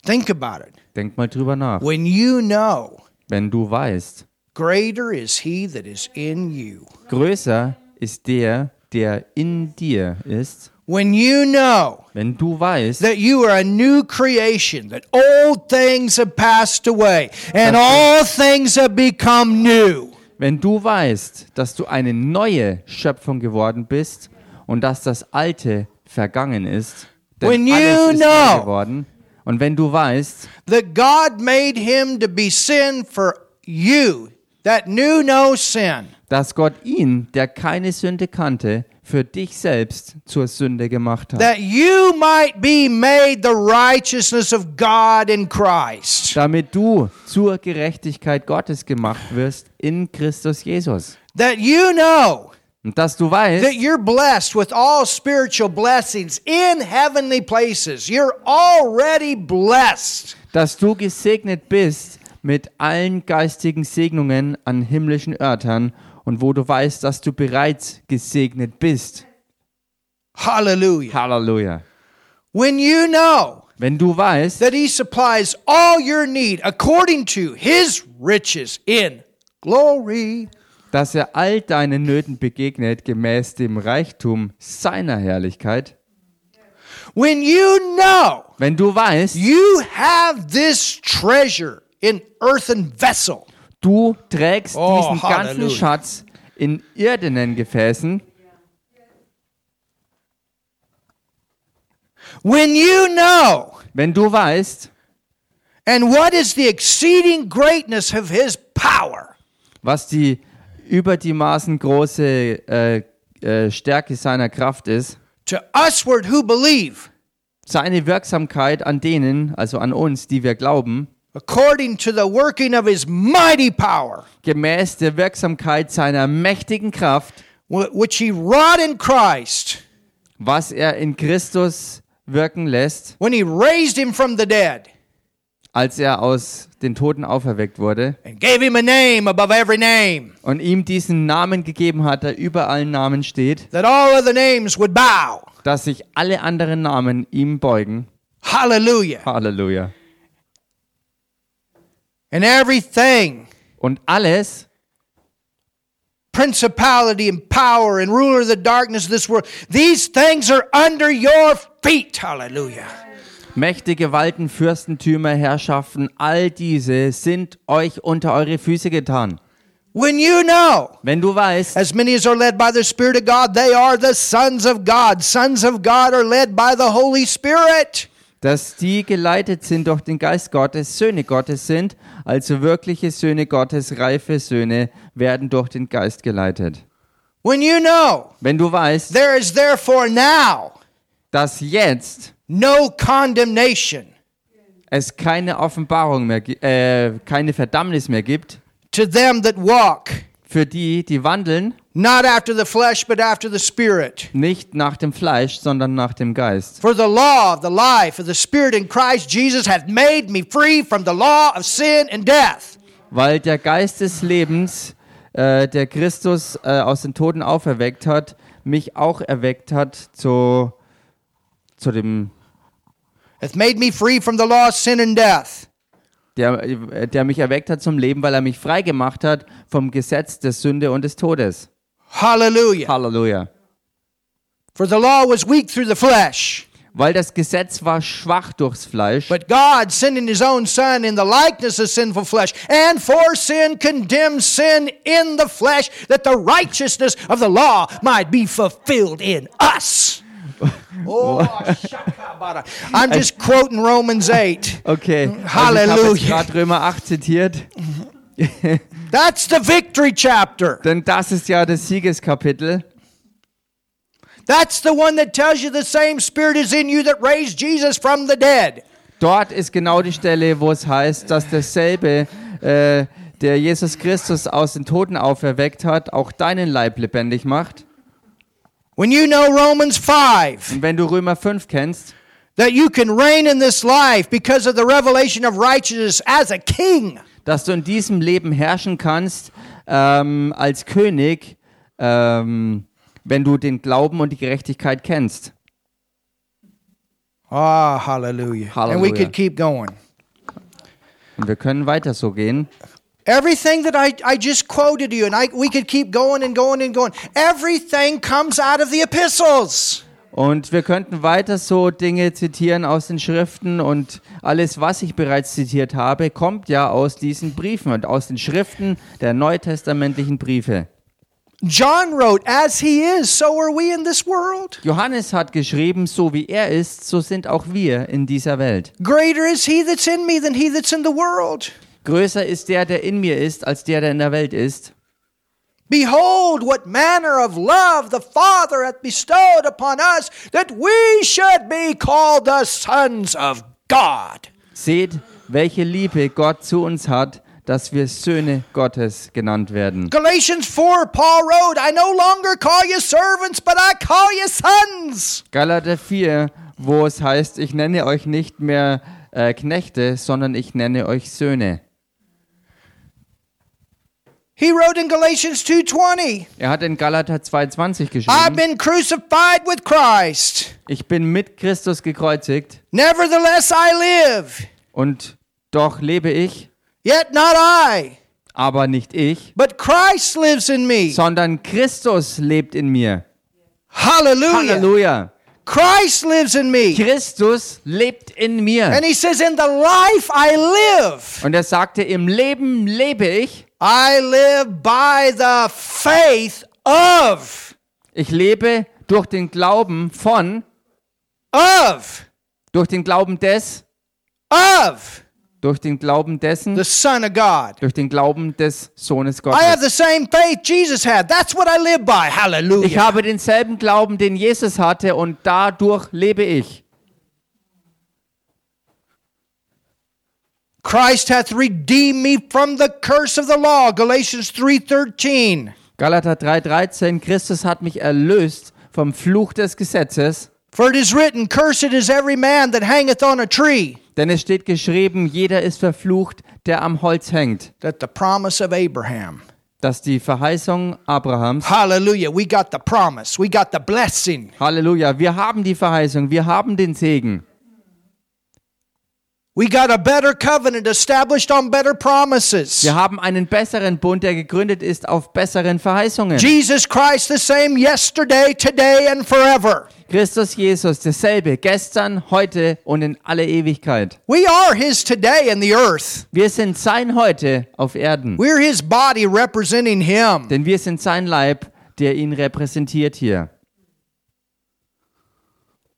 Think about it. Denk mal drüber nach. When you know, Wenn du weißt, greater is he that is in you. größer ist der, der in dir ist, When you know wenn du weißt, that you are a new creation, that old things have passed away, and all things have become new. wenn du weißt, dass du eine neue Schöpfung geworden bist und dass das Alte vergangen ist, denn When you alles ist neu geworden. Und wenn du weißt, That God made him to be sin for you, that knew no sin, dass Gott ihn, der keine Sünde kannte, für dich selbst zur Sünde gemacht hat, that you might be made the righteousness of God in Christ, damit du zur Gerechtigkeit Gottes gemacht wirst in Christus Jesus. that you know Und dass du that weißt, you're blessed with all spiritual blessings in heavenly places. You're already blessed. dass du gesegnet bist mit allen geistigen Segnungen an himmlischen Örtern und wo du weißt, dass du bereits gesegnet bist. Hallelujah. Halleluja. When you know Wenn du weißt, that He supplies all your need according to His riches in glory. dass er all deinen Nöten begegnet gemäß dem Reichtum seiner Herrlichkeit. When you know Wenn du weißt, you have this treasure in earthen vessel. Du trägst Oh, diesen ganzen Halleluja. Schatz in irdenen Gefäßen, When you know, wenn du weißt, and what is the exceeding greatness of His power was die über die Maßen große äh, äh, Stärke seiner Kraft ist, to usward who believe, seine Wirksamkeit an denen, also an uns, die wir glauben, according to the working of His mighty power, gemäß der Wirksamkeit seiner mächtigen Kraft, wh- which He wrought in Christ was er in Christus wirken lässt, when He raised Him from the dead als er aus den Toten auferweckt wurde and gave Him a name above every name, und ihm diesen Namen gegeben hat, der über allen Namen steht, that all other names would bow. dass sich alle anderen Namen ihm beugen. Hallelujah. Halleluja. And everything, Und alles, principality and power and ruler of the darkness of this world. These things are under your feet. Hallelujah. Mächte, Gewalten, Fürstentümer, Herrschaften, all diese sind euch unter eure Füße getan. When you know, Wenn du weißt, as many as are led by the Spirit of God, they are the sons of God. Sons of God are led by the Holy Spirit. Dass die geleitet sind durch den Geist Gottes, Söhne Gottes sind, also wirkliche Söhne Gottes, reife Söhne, werden durch den Geist geleitet. When you know, Wenn du weißt, there is therefore now dass jetzt no condemnation es keine Offenbarung mehr, äh, keine Verdammnis mehr gibt, to them that walk für die, die wandeln, not after the flesh, but after the Spirit. nicht nach dem Fleisch, sondern nach dem Geist. For the law of the life of the Spirit in Christ Jesus hath made me free from the law of sin and death. Weil der Geist des Lebens, äh, der Christus äh, aus den Toten auferweckt hat, mich auch erweckt hat zu, zu dem, Hath made me free from the law of sin and death. der, äh, der mich erweckt hat zum Leben, weil er mich frei gemacht hat vom Gesetz der Sünde und des Todes. Hallelujah. Halleluja. For the law was weak through the flesh, Weil das Gesetz war schwach durchs Fleisch, but God sending his own Son in the likeness of sinful flesh, and for sin condemned sin in the flesh, that the righteousness of the law might be fulfilled in us. Oh. I'm just quoting Romans 8. Okay. Also ich habe gerade Römer 8 zitiert, mhm. That's the victory chapter. denn das ist ja das Siegeskapitel. That's the one that tells you the same spirit is in you that raised Jesus from the dead. Dort ist genau die Stelle, wo es heißt, dass derselbe, äh, der Jesus Christus aus den Toten auferweckt hat, auch deinen Leib lebendig macht. When you know Romans 5, Und wenn du Römer 5 kennst, that you can reign in this life because of the revelation of righteousness as a king. Dass du in diesem Leben herrschen kannst ähm, als König, ähm, wenn du den Glauben und die Gerechtigkeit kennst. Ah, hallelujah. And we could keep going. Und wir können weiter so gehen. Everything that I, I just quoted you, and I, we could keep going and going and going. Everything comes out of the epistles. Und wir könnten weiter so Dinge zitieren aus den Schriften und alles, was ich bereits zitiert habe, kommt ja aus diesen Briefen und aus den Schriften der neutestamentlichen Briefe. John wrote, As he is, so are we in this world. Johannes hat geschrieben, so wie er ist, so sind auch wir in dieser Welt. Greater is he that's in me than he that's in the world. Größer ist der, der in mir ist, als der, der in der Welt ist. Behold, what manner of love the Father hath bestowed upon us, that we should be called the sons of God. Seht, welche Liebe Gott zu uns hat, dass wir Söhne Gottes genannt werden. Galatians 4, Paul wrote, I no longer call you servants, but I call you sons. Galater 4, wo es heißt, ich nenne euch nicht mehr äh, Knechte, sondern ich nenne euch Söhne. He wrote in Galatians 2:20, Er hat in Galater 2,20 I've geschrieben, been crucified with Christ. ich bin mit Christus gekreuzigt Nevertheless I live, und doch lebe ich, yet not I, aber nicht ich, but Christ lives in me. sondern Christus lebt in mir. Hallelujah. Halleluja. Christ lives in me. Christus lebt in mir. And he says, In the life I live, Und er sagte, im Leben lebe ich, I live by the faith of, ich lebe durch den Glauben von, of, durch den Glauben des, of durch den Glauben dessen, the Son of God. durch den Glauben des Sohnes I have Gottes. the same faith Jesus had. That's what I live by. Ich Hallelujah. habe denselben Glauben, den Jesus hatte und dadurch lebe ich. Christ hath redeemed me from the curse of the law. Galatians 3:13. Galater 3:13 Christus hat mich erlöst vom Fluch des Gesetzes, For it is written, Cursed is every man that hangeth on a tree. denn es steht geschrieben, jeder ist verflucht, der am Holz hängt. That the promise of Abraham. Dass die Verheißung Abrahams, Hallelujah. We got the promise. We got the blessing. Halleluja, wir haben die Verheißung, wir haben den Segen. We got a better covenant established on better promises. Wir haben einen besseren Bund, der gegründet ist auf besseren Verheißungen. Jesus Christ the same yesterday, today, and forever. Christus Jesus, derselbe, gestern, heute und in alle Ewigkeit. We are His today in the earth. Wir sind sein Heute auf Erden, We're His body representing Him. denn wir sind sein Leib, der ihn repräsentiert hier.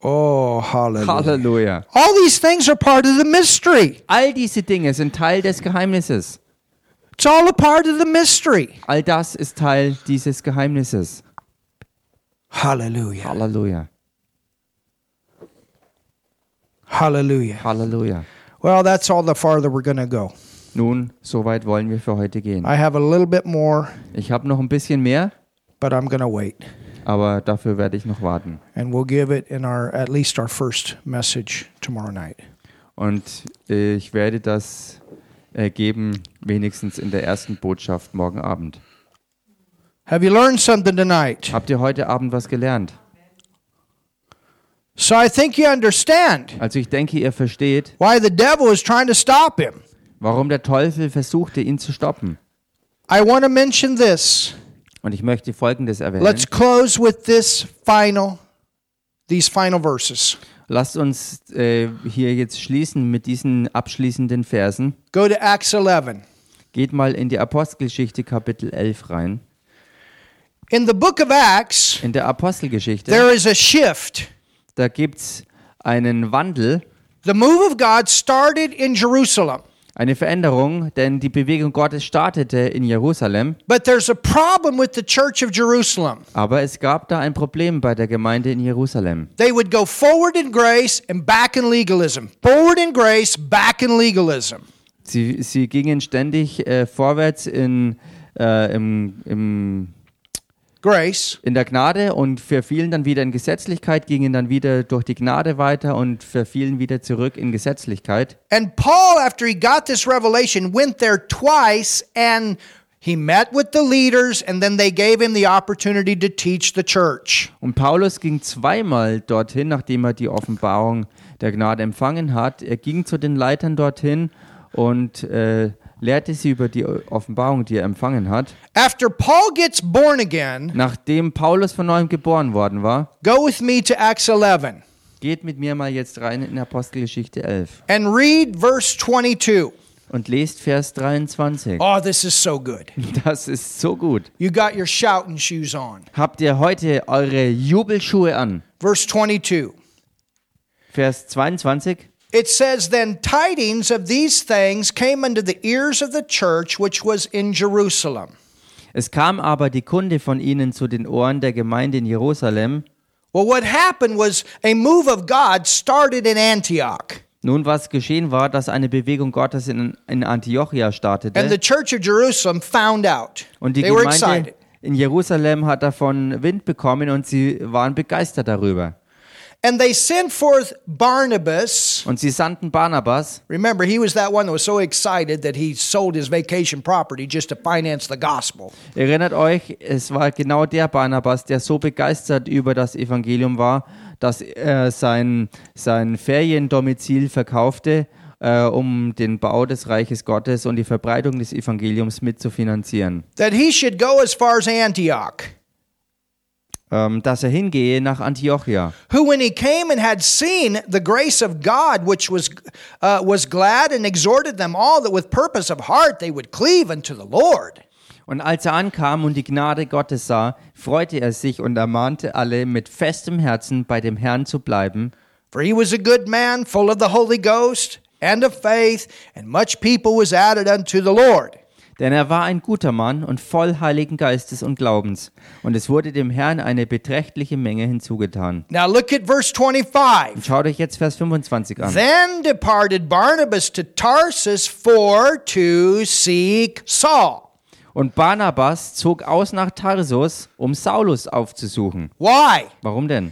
Oh, hallelujah. Halleluja. All these things are part of the mystery. All diese Dinge sind Teil des Geheimnisses. It's all a part of the mystery. All das ist Teil dieses Geheimnisses. Hallelujah. Halleluja. Hallelujah. Halleluja. Well, that's all the farther we're going to go. Nun, soweit wollen wir für heute gehen. I have a little bit more, Ich habe noch ein bisschen mehr, but I'm going to wait. Aber dafür werde ich noch warten. And we'll give it in our at least our first message tomorrow night. Und äh, ich werde das äh, geben, wenigstens in der ersten Botschaft morgen Abend. Have you learned something tonight? Habt ihr heute Abend was gelernt? So I think you understand Also ich denke, ihr versteht, why the devil is trying to stop him. warum der Teufel versuchte, ihn zu stoppen. I want to mention this. Und ich möchte Folgendes erwähnen. Let's close with this final these final verses. Lasst uns äh, hier jetzt schließen mit diesen abschließenden Versen. Go to Acts 11. Geht mal in die Apostelgeschichte Kapitel 11 rein. In the book of Acts, In der Apostelgeschichte, there is a shift. da gibt es einen Wandel, The move of God started in Jerusalem, eine Veränderung, denn die Bewegung Gottes startete in Jerusalem, but there's a problem with the church of Jerusalem. aber es gab da ein Problem bei der Gemeinde in Jerusalem. They would go forward in grace and back in legalism. Forward in grace, back in legalism. Sie, sie gingen ständig äh, vorwärts in, äh, im, im Grace. in der Gnade und verfielen dann wieder in Gesetzlichkeit, gingen dann wieder durch die Gnade weiter und verfielen wieder zurück in Gesetzlichkeit. And Paul, after he got this revelation, went there twice and he met with the leaders, and then they gave him the opportunity to teach the church. Und Paulus ging zweimal dorthin, nachdem er die Offenbarung der Gnade empfangen hat. Er ging zu den Leitern dorthin und äh, lehrte sie über die Offenbarung, die er empfangen hat. After Paul gets born again, Nachdem Paulus von neuem geboren worden war, go with me to Acts 11 geht mit mir mal jetzt rein in Apostelgeschichte 11 and read verse 22. und lest Vers 23. Oh, this is so good. Das ist so gut. You got your shouting shoes on. Habt ihr heute eure Jubelschuhe an? Verse 22. Vers 22. It says, Then tidings of these things came unto the ears of the church which was in Jerusalem. Es kam aber die Kunde von ihnen zu den Ohren der Gemeinde in Jerusalem. Well, what happened was a move of God started in Antioch. Nun, was geschehen war, dass eine Bewegung Gottes in, in Antiochia And the startete church of Jerusalem found out. und die They Gemeinde in Jerusalem hat davon Wind bekommen und sie waren begeistert darüber. And they sent forth Barnabas. Und sie sandten Barnabas, Remember, he was that one that was so excited that he sold his vacation property just to finance the gospel. erinnert euch, es war genau der Barnabas, der so begeistert über das Evangelium war, dass er sein, sein Feriendomizil verkaufte, äh, um den Bau des Reiches Gottes und die Verbreitung des Evangeliums mitzufinanzieren. That he should go as far as Antioch. Ähm, dass er hingehe nach Antiochia. who when he came and had seen the grace of God, which was uh, was glad and exhorted them all that with purpose of heart they would cleave unto the Lord. Und als er ankam und die Gnade Gottes sah, freute er sich und ermahnte alle, mit festem Herzen bei dem Herrn zu bleiben. For he was a good man, full of the Holy Ghost and of faith, and much people was added unto the Lord. Denn er war ein guter Mann und voll Heiligen Geistes und Glaubens. Und es wurde dem Herrn eine beträchtliche Menge hinzugetan. Now look at verse 25. Schaut euch jetzt Vers 25 an. Then departed Barnabas to Tarsus for to seek Saul. Und Barnabas zog aus nach Tarsus, um Saulus aufzusuchen. Why? Warum denn?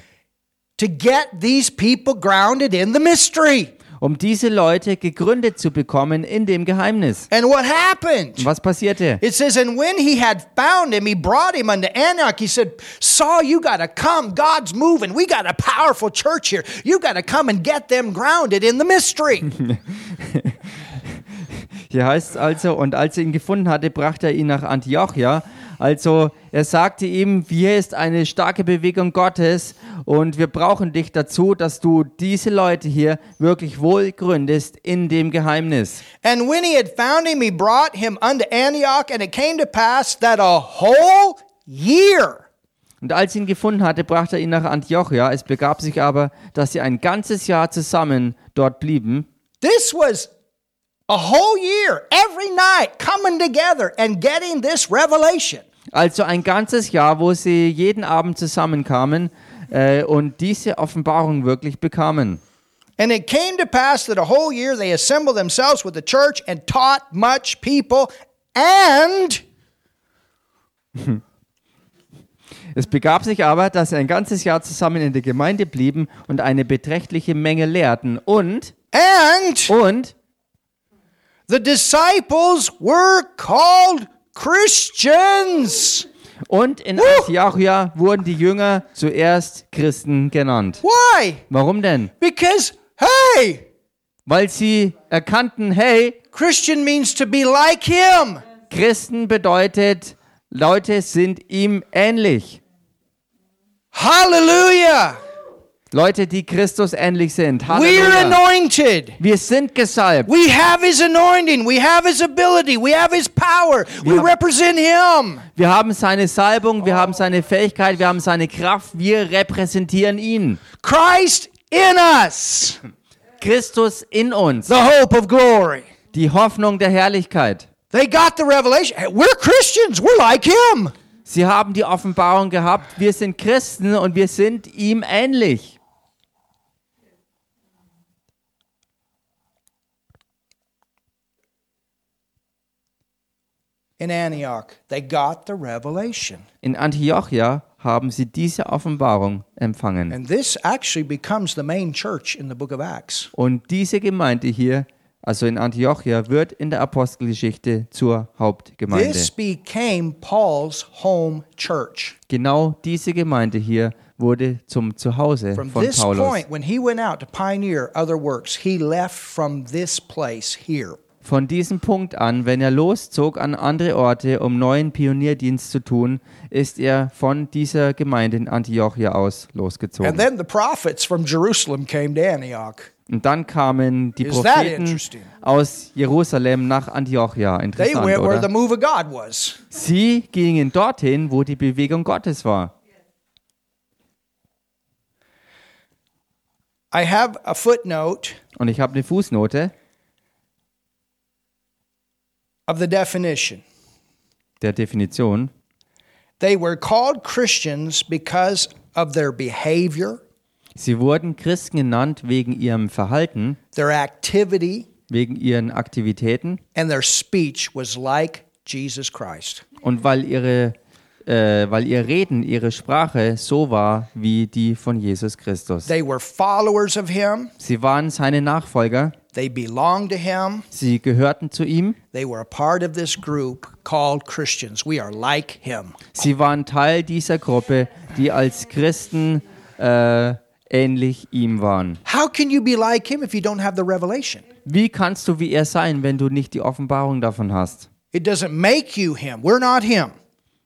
To get these people grounded in the mystery. Um diese Leute gegründet zu bekommen in dem Geheimnis. And what happened? Und was passierte? It says, and when he had found him, he brought him unto Antioch. He said, Saul, you got to come. God's moving. We got a powerful church here. You got to come and get them grounded in the mystery. Hier heißt es also, und als er ihn gefunden hatte, brachte er ihn nach Antiochia. Also er sagte ihm, hier ist eine starke Bewegung Gottes und wir brauchen dich dazu, dass du diese Leute hier wirklich wohl gründest in dem Geheimnis. and when he had found him, he brought him unto Antioch. And it came to pass that a whole year Und als er ihn gefunden hatte, brachte er ihn nach Antiochia. Es begab sich aber, dass sie ein ganzes Jahr zusammen dort blieben. This was a whole year, every night coming together and getting this revelation. Also ein ganzes Jahr, wo sie jeden Abend zusammenkamen äh, und diese Offenbarung wirklich bekamen. And it came to pass that a whole year they assembled themselves with the church and taught much people. And Es begab sich aber, dass sie ein ganzes Jahr zusammen in der Gemeinde blieben und eine beträchtliche Menge lehrten. Und, and und the disciples were called Christians. Und in Antiochia wurden die Jünger zuerst Christen genannt. Why? Warum denn? Because hey, Weil sie erkannten, hey, Christian means to be like him. Christen bedeutet, Leute sind ihm ähnlich. Hallelujah. Leute, die Christus ähnlich sind. We're anointed. Wir sind gesalbt. We have his anointing. We have his ability. We have his power. We Yeah. represent him. Wir haben seine Salbung, wir haben seine Fähigkeit, wir haben seine Kraft, wir repräsentieren ihn. Christ in us, Christus in uns, the hope of glory. die Hoffnung der Herrlichkeit. They got the revelation. We're Christians. We're like him. Sie haben die Offenbarung gehabt, wir sind Christen und wir sind ihm ähnlich. In Antioch, they got the revelation. In Antiochia haben sie diese Offenbarung empfangen. And this actually becomes the main church in the book of Acts. Und diese Gemeinde hier, also in Antiochia, wird in der Apostelgeschichte zur Hauptgemeinde. This became Paul's home church. Genau diese Gemeinde hier wurde zum Zuhause From von this Paulus. point, when he went out to pioneer other works, he left from this place here. Von diesem Punkt an, wenn er loszog an andere Orte, um neuen Pionierdienst zu tun, ist er von dieser Gemeinde in Antiochia aus And losgezogen. then the prophets from Jerusalem came to Antioch. Und dann kamen die Is that Propheten interesting? aus Jerusalem nach Antiochia. They Interessant, went where the oder? move of God was. Sie gingen dorthin, wo die Bewegung Gottes war. I have a footnote Und ich habe eine Fußnote of the definition. der Definition. They were called Christians because of their behavior, Sie wurden Christen genannt wegen ihrem Verhalten, their activity, wegen ihren Aktivitäten and their speech was like Jesus Christ. und weil ihre äh, weil ihr Reden, ihre Sprache so war wie die von Jesus Christus. They were followers of him, Sie waren seine Nachfolger, they belonged to him, sie gehörten zu ihm, they were a part of this group called Christians. We are like him. sie waren Teil dieser Gruppe, die als Christen äh, ähnlich ihm waren. How can you be like him if you don't have the revelation? Wie kannst du wie er sein, wenn du nicht die Offenbarung davon hast? It doesn't make you him. We're not him.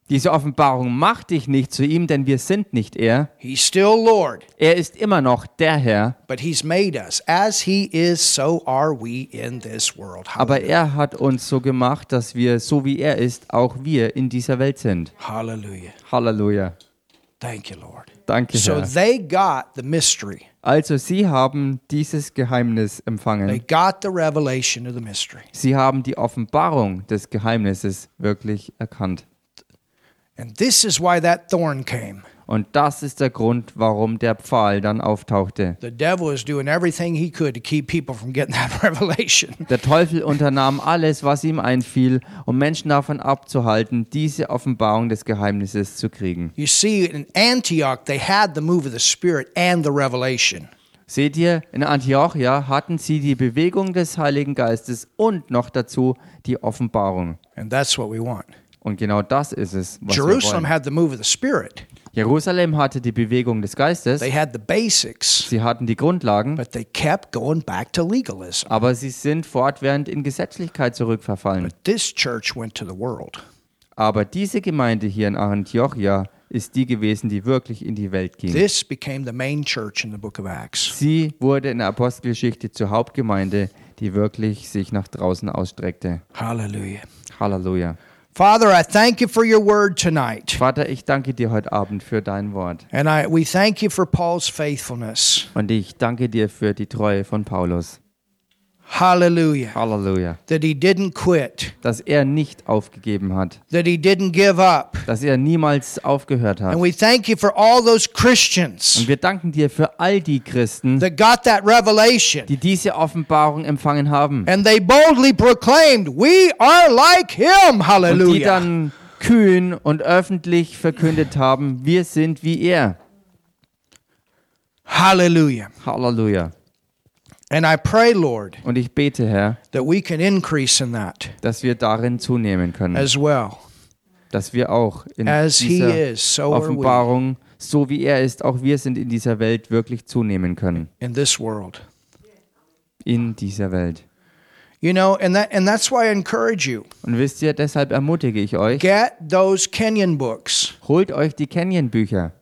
Diese Offenbarung macht dich nicht zu ihm, denn wir sind nicht er. He's still Lord, Er ist immer noch der Herr, but he's made us. As he is, so are we in this world. aber er hat uns so gemacht, dass wir, so wie er ist, auch wir in dieser Welt sind. Hallelujah. Halleluja. Thank you, Lord. Danke, So Herr. they got the mystery. Also sie haben dieses Geheimnis They empfangen. got the revelation of the mystery. Sie haben die Offenbarung des Geheimnisses wirklich erkannt. And this is why that thorn came. Und das ist der Grund, warum der Pfahl dann auftauchte. The devil is doing everything he could to keep people from getting that revelation. Der Teufel unternahm alles, was ihm einfiel, um Menschen davon abzuhalten, diese Offenbarung des Geheimnisses zu kriegen. You see, in Antioch, they had the move of the Spirit and the revelation. Seht ihr, in Antiochia hatten sie die Bewegung des Heiligen Geistes und noch dazu die Offenbarung. And that's what we want. Und genau das ist es, was wir Jerusalem wollen. had the move of the Spirit, Jerusalem hatte die Bewegung des Geistes, they had the basics, sie hatten die Grundlagen, but they kept going back to legalism. aber sie sind fortwährend in Gesetzlichkeit zurückverfallen. This church went to the world. Aber diese Gemeinde hier in Antiochia ist die gewesen, die wirklich in die Welt ging. This became the main church in the book of Acts. Sie wurde in der Apostelgeschichte zur Hauptgemeinde, die wirklich sich nach draußen ausstreckte. Hallelujah. Halleluja. Father, I thank you for your word tonight. Vater, ich danke dir heute Abend für dein Wort. And I, we thank you for Paul's faithfulness. Und ich danke dir für die Treue von Paulus. Hallelujah. Halleluja. That he didn't quit, Dass er nicht aufgegeben hat. that he didn't give up. Dass er niemals aufgehört hat. And we thank you for all those Und Christians wir danken dir für all die Christen, that got that revelation. die diese Offenbarung empfangen haben. And they boldly proclaimed, We are like him. Und die dann kühn und öffentlich verkündet haben, wir sind wie er. Hallelujah. Halleluja. And I pray, Lord, Und ich bete, Herr, that we can increase in that dass wir darin zunehmen können. as well. Dass wir auch in As he dieser is, so Offenbarung, so wie er ist, auch wir sind in dieser Welt wirklich zunehmen können. in this world. In dieser Welt. You know, and that and that's why I encourage you. Und wisst ihr, deshalb ermutige ich euch, Get those Kenyan books. holt euch die Canyon-Bücher.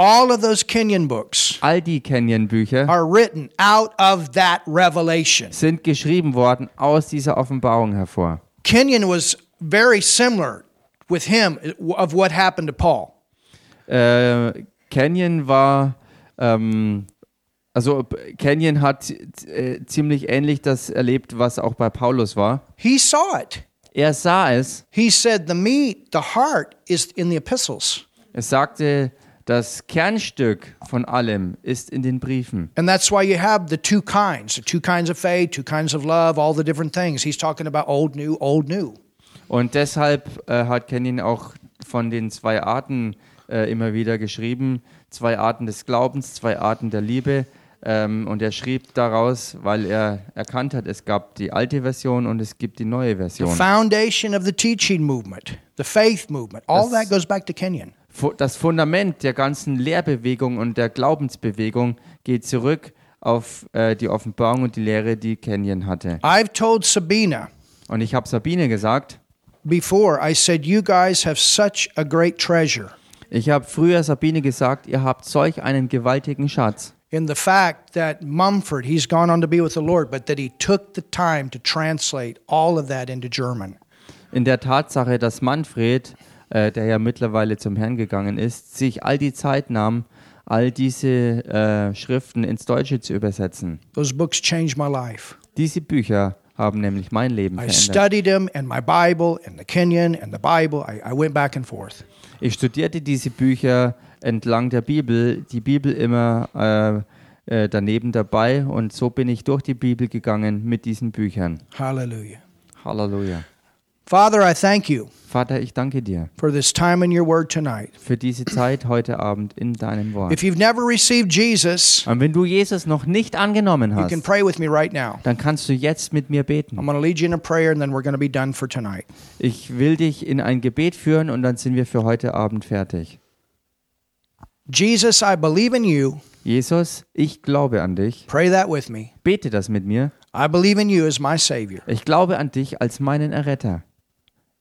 All of those Kenyan books All die Canyon-Bücher are written out of that revelation. sind geschrieben worden aus dieser Offenbarung hervor. Kenyan was very similar with him of what happened to Paul. Äh, Canyon war, ähm, also Canyon hat äh, ziemlich ähnlich das erlebt, was auch bei Paulus war. He saw it. Er sah es. He said the meat, the heart is in the epistles. Er sagte, das Kernstück von allem ist in den Briefen. And that's why you have the two kinds, the two kinds of faith, two kinds of love, all the different things. He's talking about old, new, old, new. Und deshalb äh, hat Canyon auch von den zwei Arten äh, immer wieder geschrieben. Zwei Arten des Glaubens, zwei Arten der Liebe. Ähm, und er schrieb daraus, weil er erkannt hat, es gab die alte Version und es gibt die neue The Version. foundation of the teaching movement, the faith movement, all Das- that goes back to Kenyan. Das Fundament der ganzen Lehrbewegung und der Glaubensbewegung geht zurück auf äh, die Offenbarung und die Lehre, die Canyon hatte. I've told Sabina Und ich habe Sabine gesagt, before, I said, You guys have such a great treasure ich habe früher Sabine gesagt, ihr habt solch einen gewaltigen Schatz. in the fact that Mumford, he's gone on to be with the Lord, but that he took the time to translate all of that into German. in der Tatsache, dass Manfred, äh, der ja mittlerweile zum Herrn gegangen ist, sich all die Zeit nahm, all diese äh, Schriften ins Deutsche zu übersetzen. Those books changed my life. Diese Bücher haben nämlich mein Leben I verändert. studied them and my Bible and the Kenyan and the Bible. I, I went back and forth. Ich studierte diese Bücher entlang der Bibel, die Bibel immer äh, äh, daneben dabei und so bin ich durch die Bibel gegangen mit diesen Büchern. Hallelujah. Halleluja. Father, I thank you Vater, ich danke dir for this time in your word tonight. für diese Zeit heute Abend in deinem Wort. If you've never received Jesus, Und wenn du Jesus noch nicht angenommen you can hast, pray with me right now. dann kannst du jetzt mit mir beten. I'm going to lead you in a prayer and then we're going to be done for tonight. Ich will dich in ein Gebet führen und dann sind wir für heute Abend fertig. Jesus, I believe in you. Jesus, ich glaube an dich. Pray that with me. Bete das mit mir. I believe in you as my Savior. Ich glaube an dich als meinen Erretter.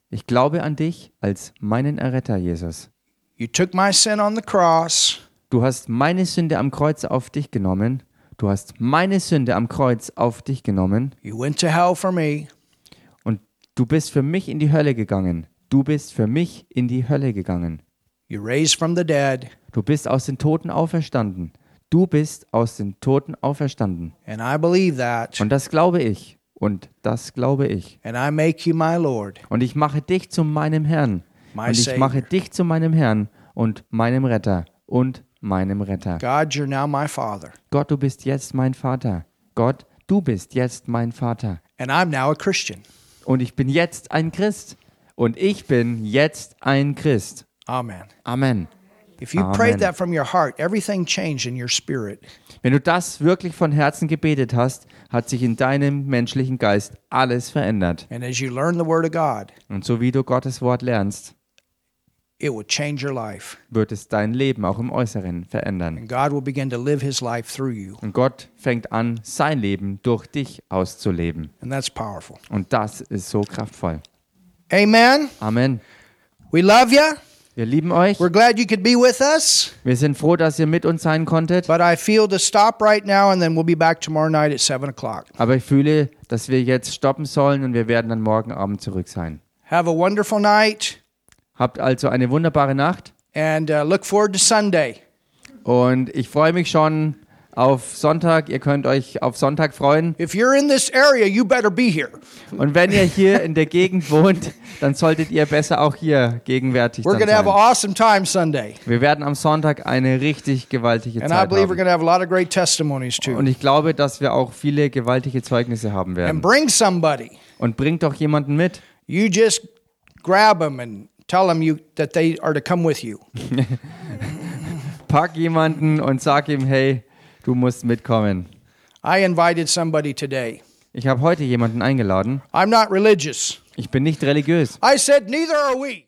Ich glaube an dich als meinen Erretter, Jesus. You took my sin on the cross. Du hast meine Sünde am Kreuz auf dich genommen. Du hast meine Sünde am Kreuz auf dich genommen. You went to hell for me. Und du bist für mich in die Hölle gegangen. Du bist für mich in die Hölle gegangen. You raised from the dead. Du bist aus den Toten auferstanden. Du bist aus den Toten auferstanden. And I believe that. Und das glaube ich. Und das glaube ich. And I make you my Lord. Und ich mache dich zu meinem Herrn. My Und ich mache dich zu meinem Herrn und meinem Retter und meinem Retter. God, you're now my Father. Gott, du bist jetzt mein Vater. Gott, du bist jetzt mein Vater. And I'm now a Christian. Und ich bin jetzt ein Christ. Und ich bin jetzt ein Christ. Amen. Amen. If you prayed Amen. that from your heart, everything changed in your spirit. Wenn du das wirklich von Herzen gebetet hast, hat sich in deinem menschlichen Geist alles verändert. And as you learn the Word of God, Und so wie du Gottes Wort lernst, it will change your life. wird es dein Leben auch im Äußeren verändern. And God will begin to live His life through you. Und Gott fängt an, sein Leben durch dich auszuleben. And that's powerful. Und das ist so kraftvoll. Amen. Amen. We love you. Wir lieben euch. We're glad you could be with us. Wir sind froh, dass ihr mit uns sein konntet. But I feel to stop right now, and then we'll be back tomorrow night at 7 o'clock. Aber ich fühle, dass wir jetzt stoppen sollen und wir werden dann morgen Abend zurück sein. Have a wonderful night, Habt also eine wunderbare Nacht and uh, look forward to Sunday. und ich freue mich schon auf Sonntag. Ihr könnt euch auf Sonntag freuen. If you're in this area, you better be here. Und wenn ihr hier in der Gegend wohnt, dann solltet ihr besser auch hier gegenwärtig We're dann sein. awesome time Sunday. Wir werden am Sonntag eine richtig gewaltige And Zeit haben. going to have a lot of great testimonies too. Und ich glaube, dass wir auch viele gewaltige Zeugnisse haben And werden. bring somebody. Und bringt doch jemanden mit. You just grab them and tell them you, that they are to come with you. Pack jemanden und sag ihm, hey, du musst mitkommen. I invited somebody today. Ich habe heute jemanden eingeladen. I'm not religious. Ich bin nicht religiös. I said, neither are we.